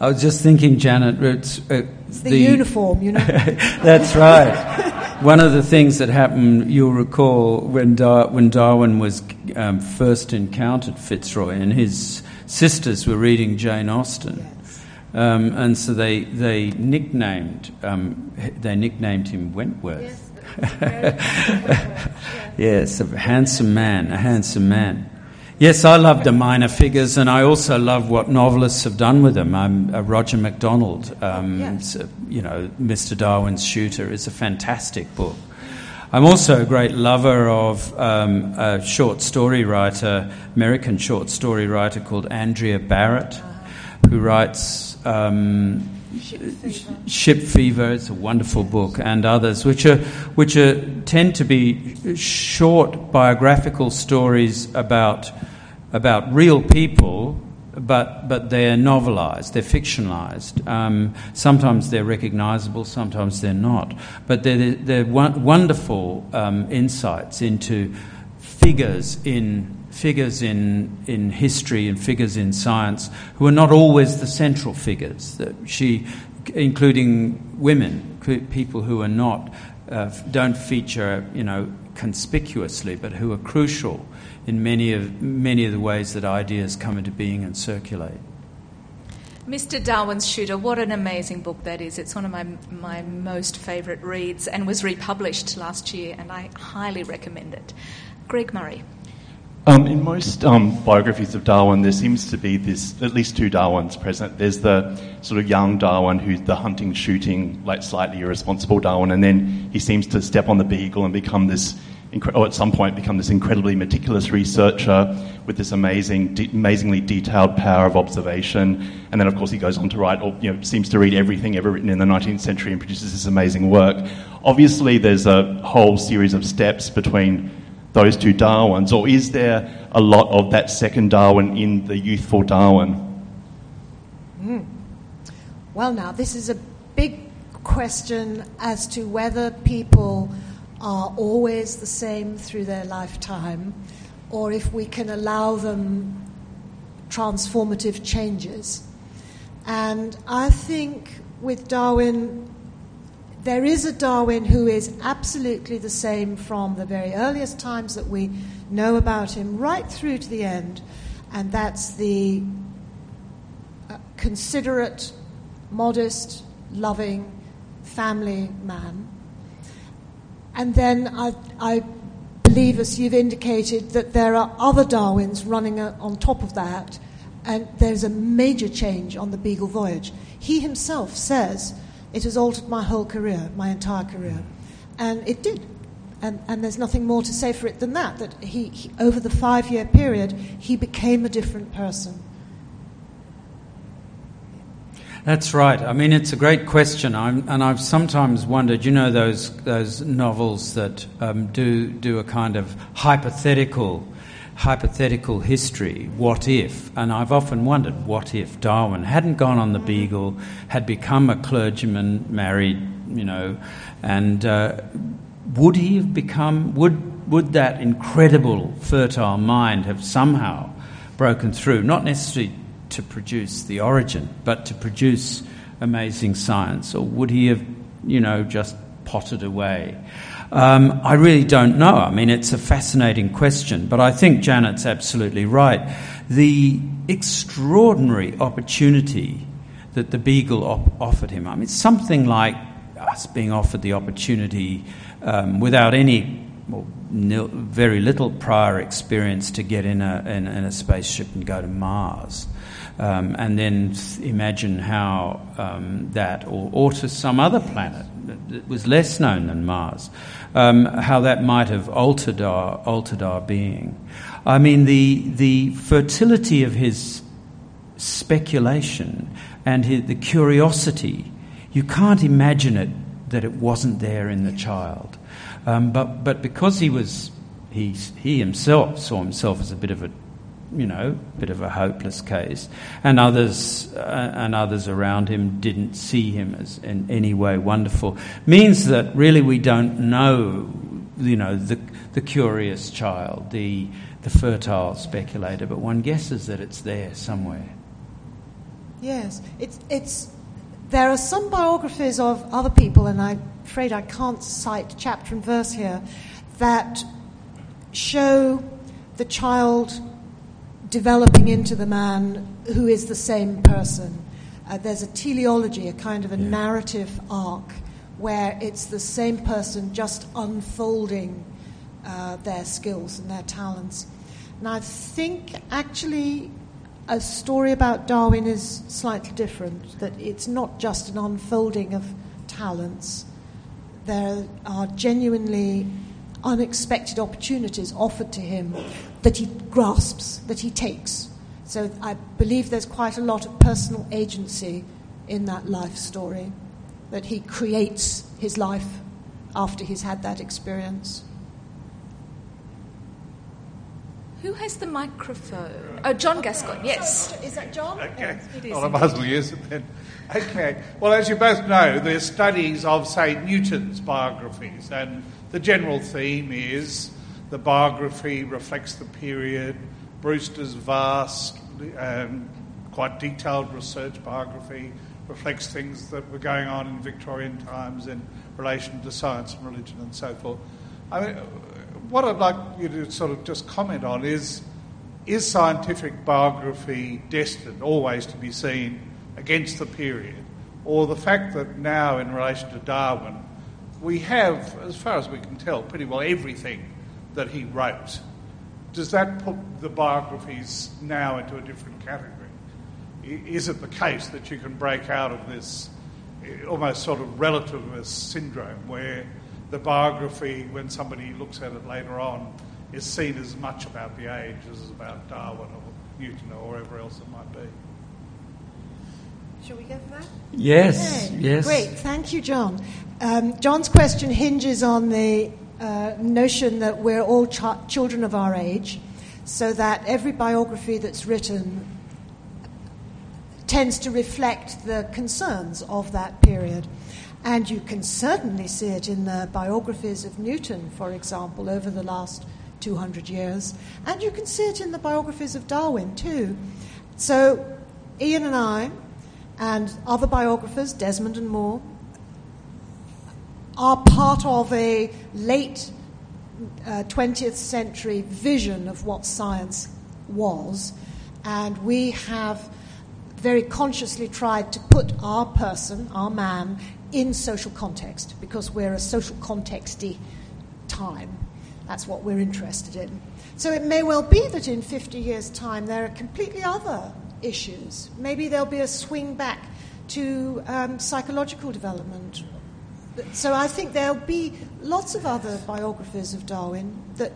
I was just thinking, Janet, it's, uh, it's the, the, uniform, you know. [laughs] That's right. One of the things that happened, you'll recall, when, Dar- when Darwin was um, first encountered Fitzroy, and his sisters were reading Jane Austen. Yes. Um, and so they, they nicknamed um, they nicknamed him Wentworth. Yes, [laughs] yes, a handsome man, a handsome man. Yes, I love the minor figures, and I also love what novelists have done with them. I'm uh, Roger McDonald, um, so, you know, Mr. Darwin's Shooter is a fantastic book. I'm also a great lover of um, a short story writer, American short story writer called Andrea Barrett, who writes um, Ship Fever. It's a wonderful book, and others, which are which are tend to be short biographical stories about about real people, but but they're novelized, they're fictionalized. Um, sometimes they're recognizable, sometimes they're not. But they're they're wonderful um, insights into figures in figures in, in history and figures in science who are not always the central figures. That she, including women, people who are not uh, don't feature, you know, conspicuously, but who are crucial in many of many of the ways that ideas come into being and circulate. Mr. Darwin's Shooter, what an amazing book that is. It's one of my, my most favourite reads and was republished last year, and I highly recommend it. Greg Murray. Um, in most um, biographies of Darwin, there seems to be this at least two Darwins present. There's the sort of young Darwin, who's the hunting, shooting, like slightly irresponsible Darwin, and then he seems to step on the beagle and become this, incre- or at some point become this incredibly meticulous researcher with this amazing, de- amazingly detailed power of observation. And then, of course, he goes on to write, or you know, seems to read everything ever written in the 19th century and produces this amazing work. Obviously, there's a whole series of steps between those two Darwins, or is there a lot of that second Darwin in the youthful Darwin? Hmm. Well, now, this is a big question as to whether people are always the same through their lifetime or if we can allow them transformative changes. And I think with Darwin, there is a Darwin who is absolutely the same from the very earliest times that we know about him right through to the end, and that's the uh, considerate, modest, loving family man. And then I, I believe, as you've indicated, that there are other Darwins running uh, on top of that, and there's a major change on the Beagle voyage. He himself says, It has altered my whole career, my entire career. And it did. And, and there's nothing more to say for it than that, that he, he over the five year period, he became a different person. That's right. I mean, it's a great question, I'm, and I've sometimes wondered. You know, those those novels that um, do do a kind of hypothetical hypothetical history. What if? And I've often wondered, what if Darwin hadn't gone on the Beagle, had become a clergyman, married, you know, and uh, would he have become? Would would that incredible fertile mind have somehow broken through? Not necessarily to produce the origin, but to produce amazing science? Or would he have, you know, just potted away? Um, I really don't know. I mean, it's a fascinating question, but I think Janet's absolutely right. The extraordinary opportunity that the Beagle op- offered him, I mean, it's something like us being offered the opportunity um, without any well, nil, very little prior experience to get in a, in, in a spaceship and go to Mars. Um, and then imagine how um, that, or, or to some other planet that was less known than Mars, um, how that might have altered our, altered our being. I mean, the, the fertility of his speculation and his, the curiosity, you can't imagine it that it wasn't there in the child. Um, but, but because he was, he, he himself saw himself as a bit of a you know, bit of a hopeless case, and others uh, and others around him didn't see him as in any way wonderful. Means that really we don't know, you know, the the curious child, the the fertile speculator, but one guesses that it's there somewhere. Yes, it's it's. There are some biographies of other people, and I'm afraid I can't cite chapter and verse here, that show the child developing into the man who is the same person. Uh, there's a teleology, a kind of a Yeah. narrative arc, where it's the same person just unfolding uh, their skills and their talents. And I think actually a story about Darwin is slightly different, that it's not just an unfolding of talents. There are genuinely unexpected opportunities offered to him that he grasps, that he takes. So I believe there's quite a lot of personal agency in that life story, that he creates his life after he's had that experience. Who has the microphone? Oh, John Gascoigne, yes. Is that John? Okay. It is Well, I might as well use it then. Okay. Well, as you both know, there's studies of, say, Newton's biographies, and the general theme is the biography reflects the period. Brewster's vast, um, quite detailed research biography reflects things that were going on in Victorian times in relation to science and religion and so forth. I mean, what I'd like you to sort of just comment on is is scientific biography destined always to be seen against the period? Or the fact that now, in relation to Darwin, we have, as far as we can tell, pretty well everything that he wrote. Does that put the biographies now into a different category? Is it the case that you can break out of this eh, almost sort of relativist syndrome where the biography, when somebody looks at it later on, is seen as much about the age as about Darwin or Newton or wherever else it might be? Shall we go for that? Yes, Okay, yes. Great, thank you, John. Um, John's question hinges on the uh, notion that we're all ch- children of our age, so that every biography that's written tends to reflect the concerns of that period. And you can certainly see it in the biographies of Newton, for example, over the last 200 years. And you can see it in the biographies of Darwin, too. So, Iain and I, and other biographers, Desmond and Moore, are part of a late uh, 20th century vision of what science was, and we have very consciously tried to put our person, our man, in social context because we're a social contexty time. That's what we're interested in. So it may well be that in 50 years' time there are completely other issues. Maybe there'll be a swing back to um, psychological development. So I think there'll be lots of other biographers of Darwin that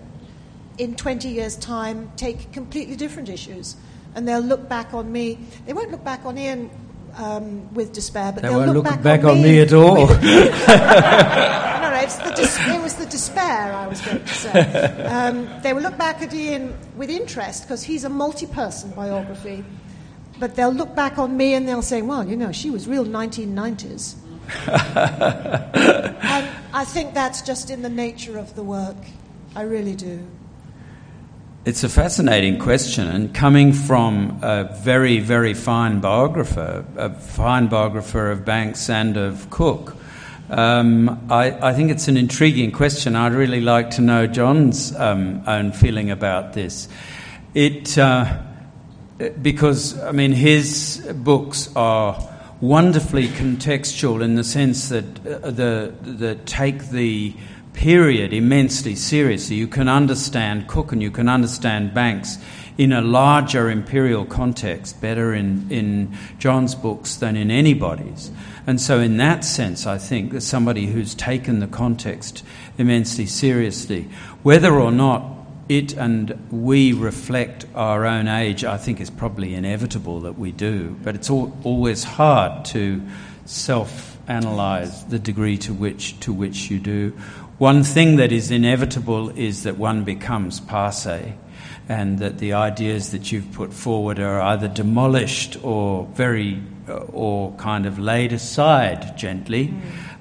in 20 years' time take completely different issues. And they'll look back on me. They won't look back on Iain um, with despair, but They will won't look, back, back on me at all. with- [laughs] [laughs] no, no, it's the dis- it was the despair I was going to say. Um, they will look back at Iain with interest because he's a multi-person biography. But they'll look back on me and they'll say, well, you know, she was real 1990s. [laughs] and I think that's just in the nature of the work. I really do. It's a fascinating question, and coming from a very, very fine biographer, a fine biographer of Banks and of Cook, um, I, I think it's an intriguing question. I'd really like to know John's um, own feeling about this. It, uh, because, I mean, his books are wonderfully contextual in the sense that uh, the, the take the period immensely seriously. You can understand Cook and you can understand Banks in a larger imperial context better in, in John's books than in anybody's. And so, in that sense, I think that somebody who's taken the context immensely seriously, whether or not it and we reflect our own age, I think is probably inevitable that we do. But it's al- always hard to self analyze the degree to which, to which you do. One thing that is inevitable is that one becomes passe, and that the ideas that you've put forward are either demolished or very, or kind of laid aside gently.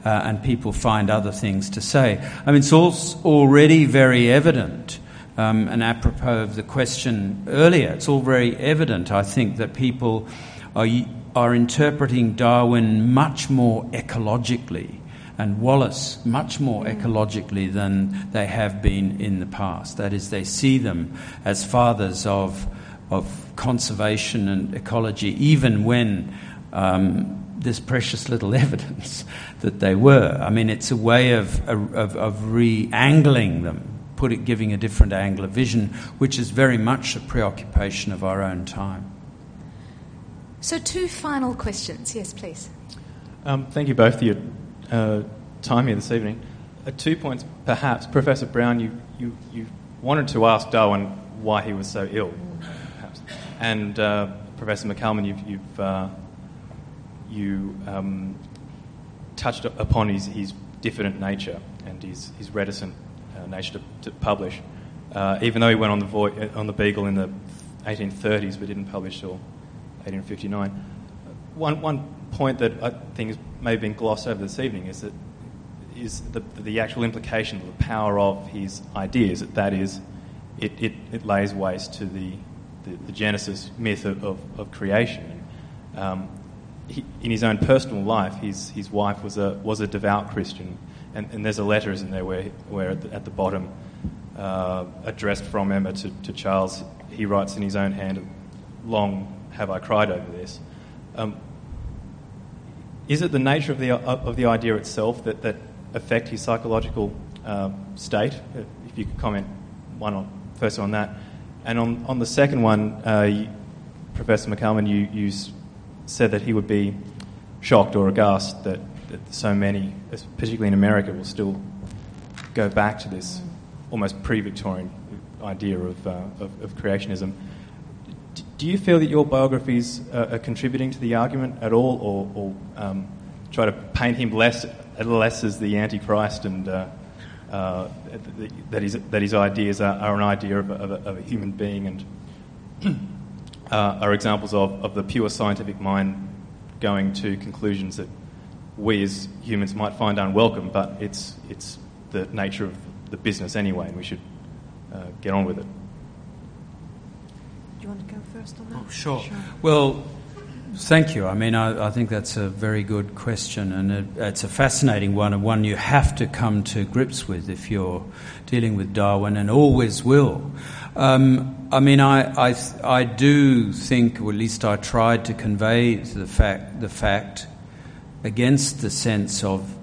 Uh, and people find other things to say. I mean, it's already very evident um, and apropos of the question earlier, it's all very evident, I think, that people are, are interpreting Darwin much more ecologically and Wallace much more ecologically than they have been in the past. That is, they see them as fathers of, of conservation and ecology, even when um, there's precious little [laughs] evidence that they were. I mean, it's a way of, of, of re angling them put it, giving a different angle of vision, which is very much a preoccupation of our own time. So, two final questions. Yes, please. Um, thank you both for your uh, time here this evening. Uh, two points, perhaps. Professor Browne, you, you, you wanted to ask Darwin why he was so ill, perhaps. And uh, Professor McCalman, you've, you've uh, you um, touched upon his, his diffident nature and his, his reticent uh, nature to, to publish. Uh, even though he went on the, vo- on the Beagle in the 1830s but didn't publish till 1859. One, one point that I think has maybe been glossed over this evening is that is the, the actual implication of the power of his ideas. That that is, it, it, it lays waste to the, the, the genesis myth of, of, of creation. Um, he, in his own personal life, his, his wife was a, was a devout Christian, and, and there's a letter, isn't there, where, where at, the, at the bottom, uh, addressed from Emma to, to Charles, he writes in his own hand, Long have I cried over this. Um, is it the nature of the, of the idea itself that, that affect his psychological uh, state? If you could comment one on, first on that. And on, on the second one, uh, you, Professor McCalman, you, you said that he would be shocked or aghast that, that so many, particularly in America, will still go back to this almost pre-Victorian idea of, uh, of, of, creationism. D- do you feel that your biographies uh, are contributing to the argument at all, or, or um, try to paint him less, less as the Antichrist and uh, uh that, his, that his ideas are, are an idea of a, of, a, of a, human being and [clears throat] uh, are examples of, of the pure scientific mind going to conclusions that we as humans might find unwelcome, but it's, it's the nature of the business anyway, and we should uh, get on with it. Do you want to go first on that? Oh, sure. sure. Well, thank you. I mean, I, I, think that's a very good question, and it, it's a fascinating one, and one you have to come to grips with if you're dealing with Darwin, and always will. Um, I mean, I, I, I do think, or at least I tried to convey the fact, the fact against the sense of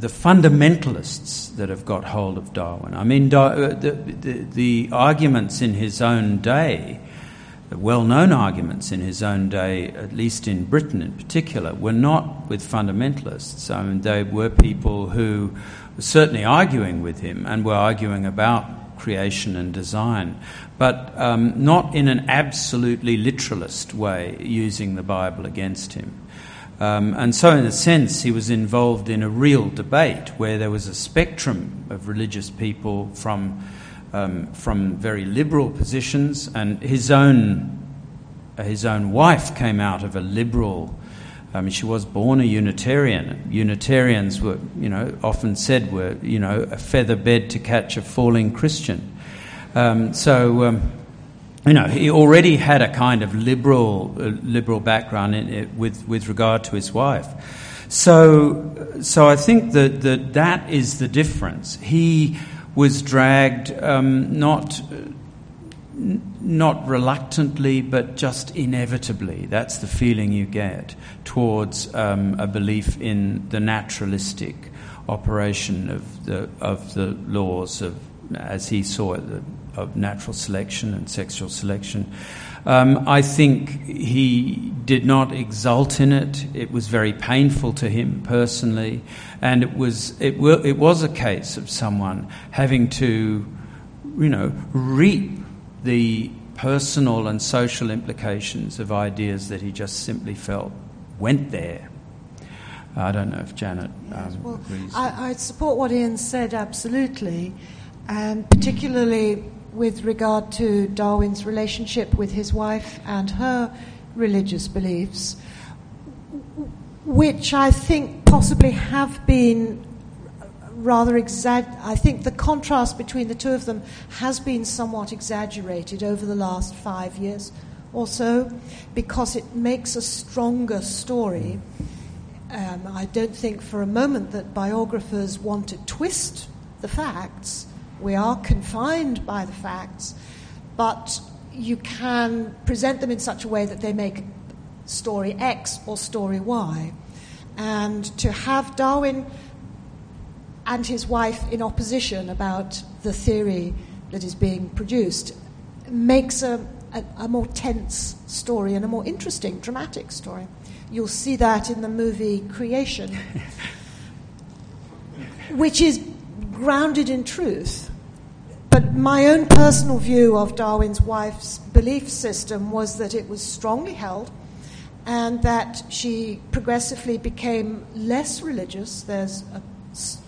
the fundamentalists that have got hold of Darwin. I mean, uh, the, the, the arguments in his own day, the well known arguments in his own day, at least in Britain in particular, were not with fundamentalists. I mean, they were people who were certainly arguing with him and were arguing about creation and design, but um, not in an absolutely literalist way, using the Bible against him. Um, and so, in a sense, he was involved in a real debate where there was a spectrum of religious people from, um, from very liberal positions, and his own, his own wife came out of a liberal I mean, she was born a Unitarian. Unitarians were, you know, often said were, you know, a feather bed to catch a falling Christian. Um, so, um, you know, he already had a kind of liberal, uh, liberal background it, with, with regard to his wife. So, so I think that, that that is the difference. He was dragged um, not not reluctantly, but just inevitably. That's the feeling you get towards um, a belief in the naturalistic operation of the of the laws of, as he saw it, of natural selection and sexual selection. Um, I think he did not exult in it. It was very painful to him personally, and it was it, it was a case of someone having to, you know, reap the personal and social implications of ideas that he just simply felt went there. I don't know if Janet um, yes, well, agrees. I, I, support what Iain said absolutely, and particularly with regard to Darwin's relationship with his wife and her religious beliefs, which I think possibly have been rather exag- I think the contrast between the two of them has been somewhat exaggerated over the last five years or so because it makes a stronger story. Um, I don't think for a moment that biographers want to twist the facts. We are confined by the facts, but you can present them in such a way that they make story X or story Y. And to have Darwin and his wife in opposition about the theory that is being produced makes a, a, a more tense story and a more interesting, dramatic story. You'll see that in the movie Creation, [laughs] which is grounded in truth. But my own personal view of Darwin's wife's belief system was that it was strongly held and that she progressively became less religious. There's a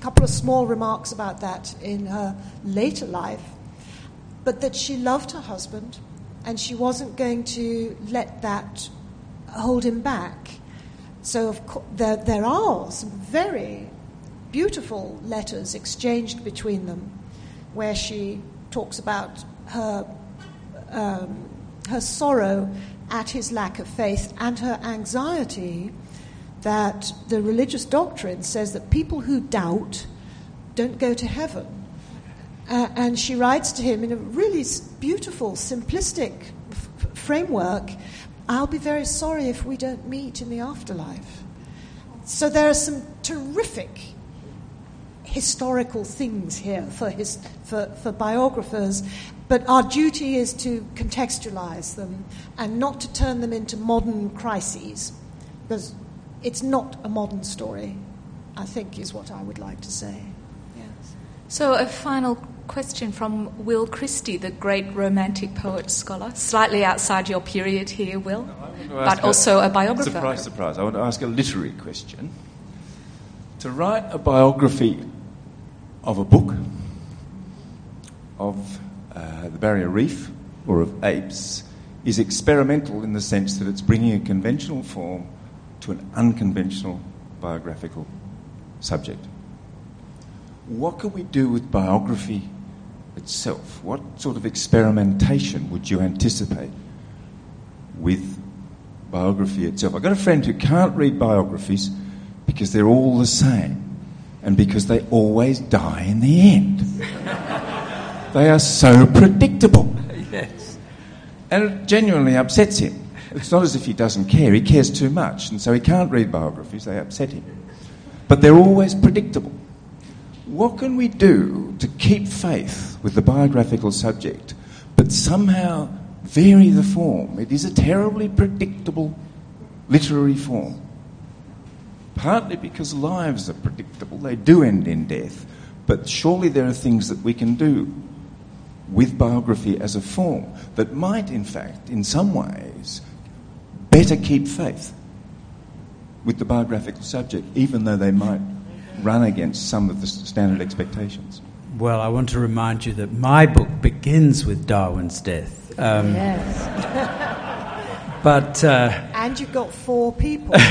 couple of small remarks about that in her later life, but that she loved her husband and she wasn't going to let that hold him back. So, of course, there, there are some very beautiful letters exchanged between them where she talks about her, um, her sorrow at his lack of faith and her anxiety that the religious doctrine says that people who doubt don't go to heaven. Uh, and she writes to him in a really beautiful, simplistic f- framework I'll be very sorry if we don't meet in the afterlife. So there are some terrific historical things here for, his, for, for biographers, but our duty is to contextualize them and not to turn them into modern crises, because it's not a modern story, I think, is what I would like to say. Yes. So, a final question from Will Christie, the great romantic poet scholar, slightly outside your period here, Will, no, but also a, a biographer. Surprise, surprise. I want to ask a literary question. To write a biography of a book, of uh, the Barrier Reef, or of apes, is experimental in the sense that it's bringing a conventional form to an unconventional biographical subject. What can we do with biography itself? What sort of experimentation would you anticipate with biography itself? I've got a friend who can't read biographies because they're all the same and because they always die in the end. they are so predictable. Yes. And it genuinely upsets him. It's not as if he doesn't care, he cares too much, and so he can't read biographies, they upset him. But they're always predictable. What can we do to keep faith with the biographical subject, but somehow vary the form? It is a terribly predictable literary form. Partly because lives are predictable, they do end in death, but surely there are things that we can do with biography as a form that might, in fact, in some ways, better keep faith with the biographical subject, even though they might run against some of the standard expectations. Well, I want to remind you that my book begins with Darwin's death. Um, yes. [laughs] but uh, and you've got four people. [laughs]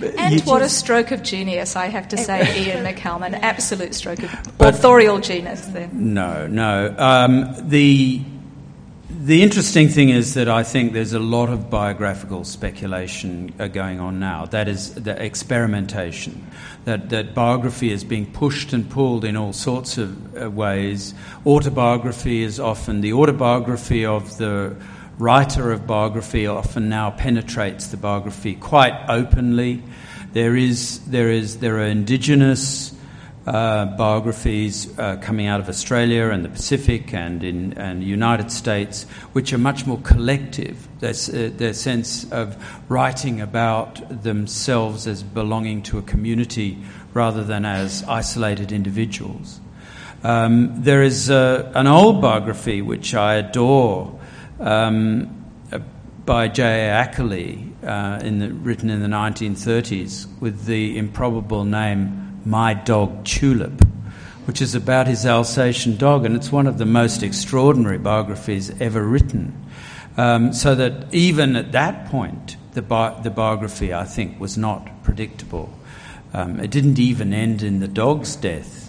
and what a stroke of genius, I have to say, Iain [laughs] McCalman. Absolute stroke of but, authorial genius there. No, no. Um, the the interesting thing is that I think there's a lot of biographical speculation uh, going on now. That is the experimentation. That, that biography is being pushed and pulled in all sorts of uh, ways. Autobiography is often the autobiography of the writer of biography often now penetrates the biography quite openly. There is there is there are indigenous uh, biographies uh, coming out of Australia and the Pacific and in and the United States, which are much more collective. Their, uh, their sense of writing about themselves as belonging to a community rather than as isolated individuals. Um, there is uh, an old biography which I adore um, by J.A. Ackerley, uh, in the, written in the 1930s with the improbable name my Dog Tulip, which is about his Alsatian dog, and it's one of the most extraordinary biographies ever written. Um, so that even at that point, the, bi- the biography, I think, was not predictable. Um, it didn't even end in the dog's death,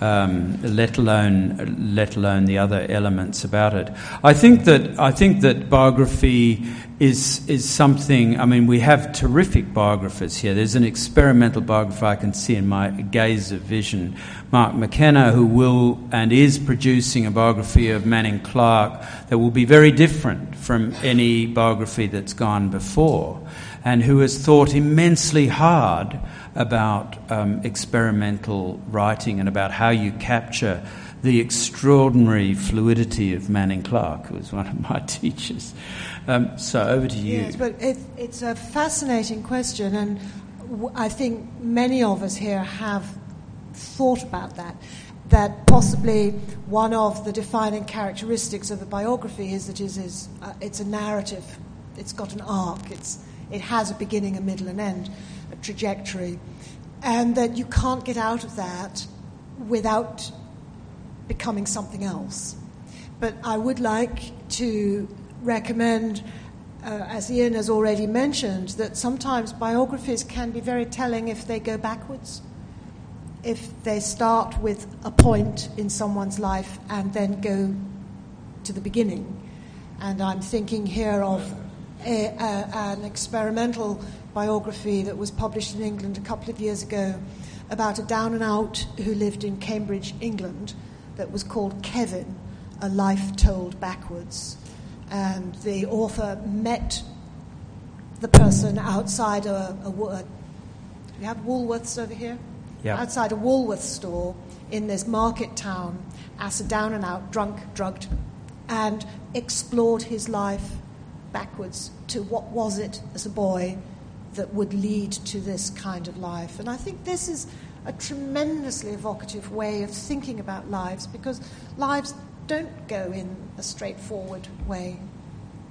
um, let alone let alone the other elements about it. I think that I think that biography is, is something, I mean, we have terrific biographers here. There's an experimental biographer I can see in my gaze of vision, Mark McKenna, who will and is producing a biography of Manning Clark that will be very different from any biography that's gone before, and who has thought immensely hard about um, experimental writing and about how you capture the extraordinary fluidity of Manning Clark, who was one of my [laughs] teachers. Um, so over to you. Yes, but it, it's a fascinating question, and w- I think many of us here have thought about that. That possibly one of the defining characteristics of a biography is that it is, uh, it's a narrative, it's got an arc, it's, it has a beginning, a middle, and end, trajectory, and that you can't get out of that without becoming something else. But I would like to recommend, uh, as Iain has already mentioned, that sometimes biographies can be very telling if they go backwards. If they start with a point in someone's life and then go to the beginning. And I'm thinking here of a, a, an experimental biography that was published in England a couple of years ago about a down and out who lived in Cambridge, England, that was called Kevin, A Life Told Backwards. And the author met the person outside a, a, a we have Woolworths over here? Yeah. Outside a Woolworths store in this market town as a down and out, drunk, drugged, and explored his life backwards to what was it as a boy that would lead to this kind of life. And I think this is a tremendously evocative way of thinking about lives because lives don't go in a straightforward way.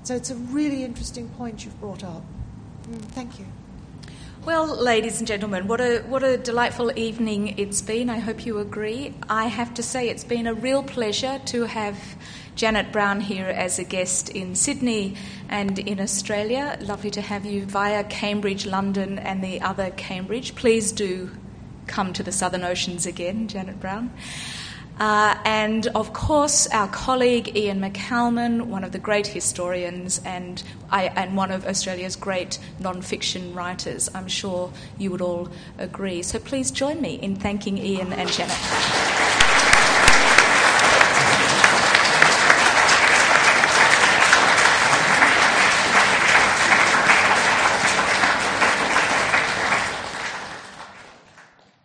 So it's a really interesting point you've brought up. Mm, thank you. Well, ladies and gentlemen, what a, what a delightful evening it's been. I hope you agree. I have to say, it's been a real pleasure to have Janet Browne here as a guest in Sydney and in Australia. Lovely to have you via Cambridge, London, and the other Cambridge. Please do come to the Southern Oceans again, Janet Browne. Uh, and of course, our colleague Iain McCalman, one of the great historians and, I, and one of Australia's great non fiction writers. I'm sure you would all agree. So please join me in thanking Iain and Janet.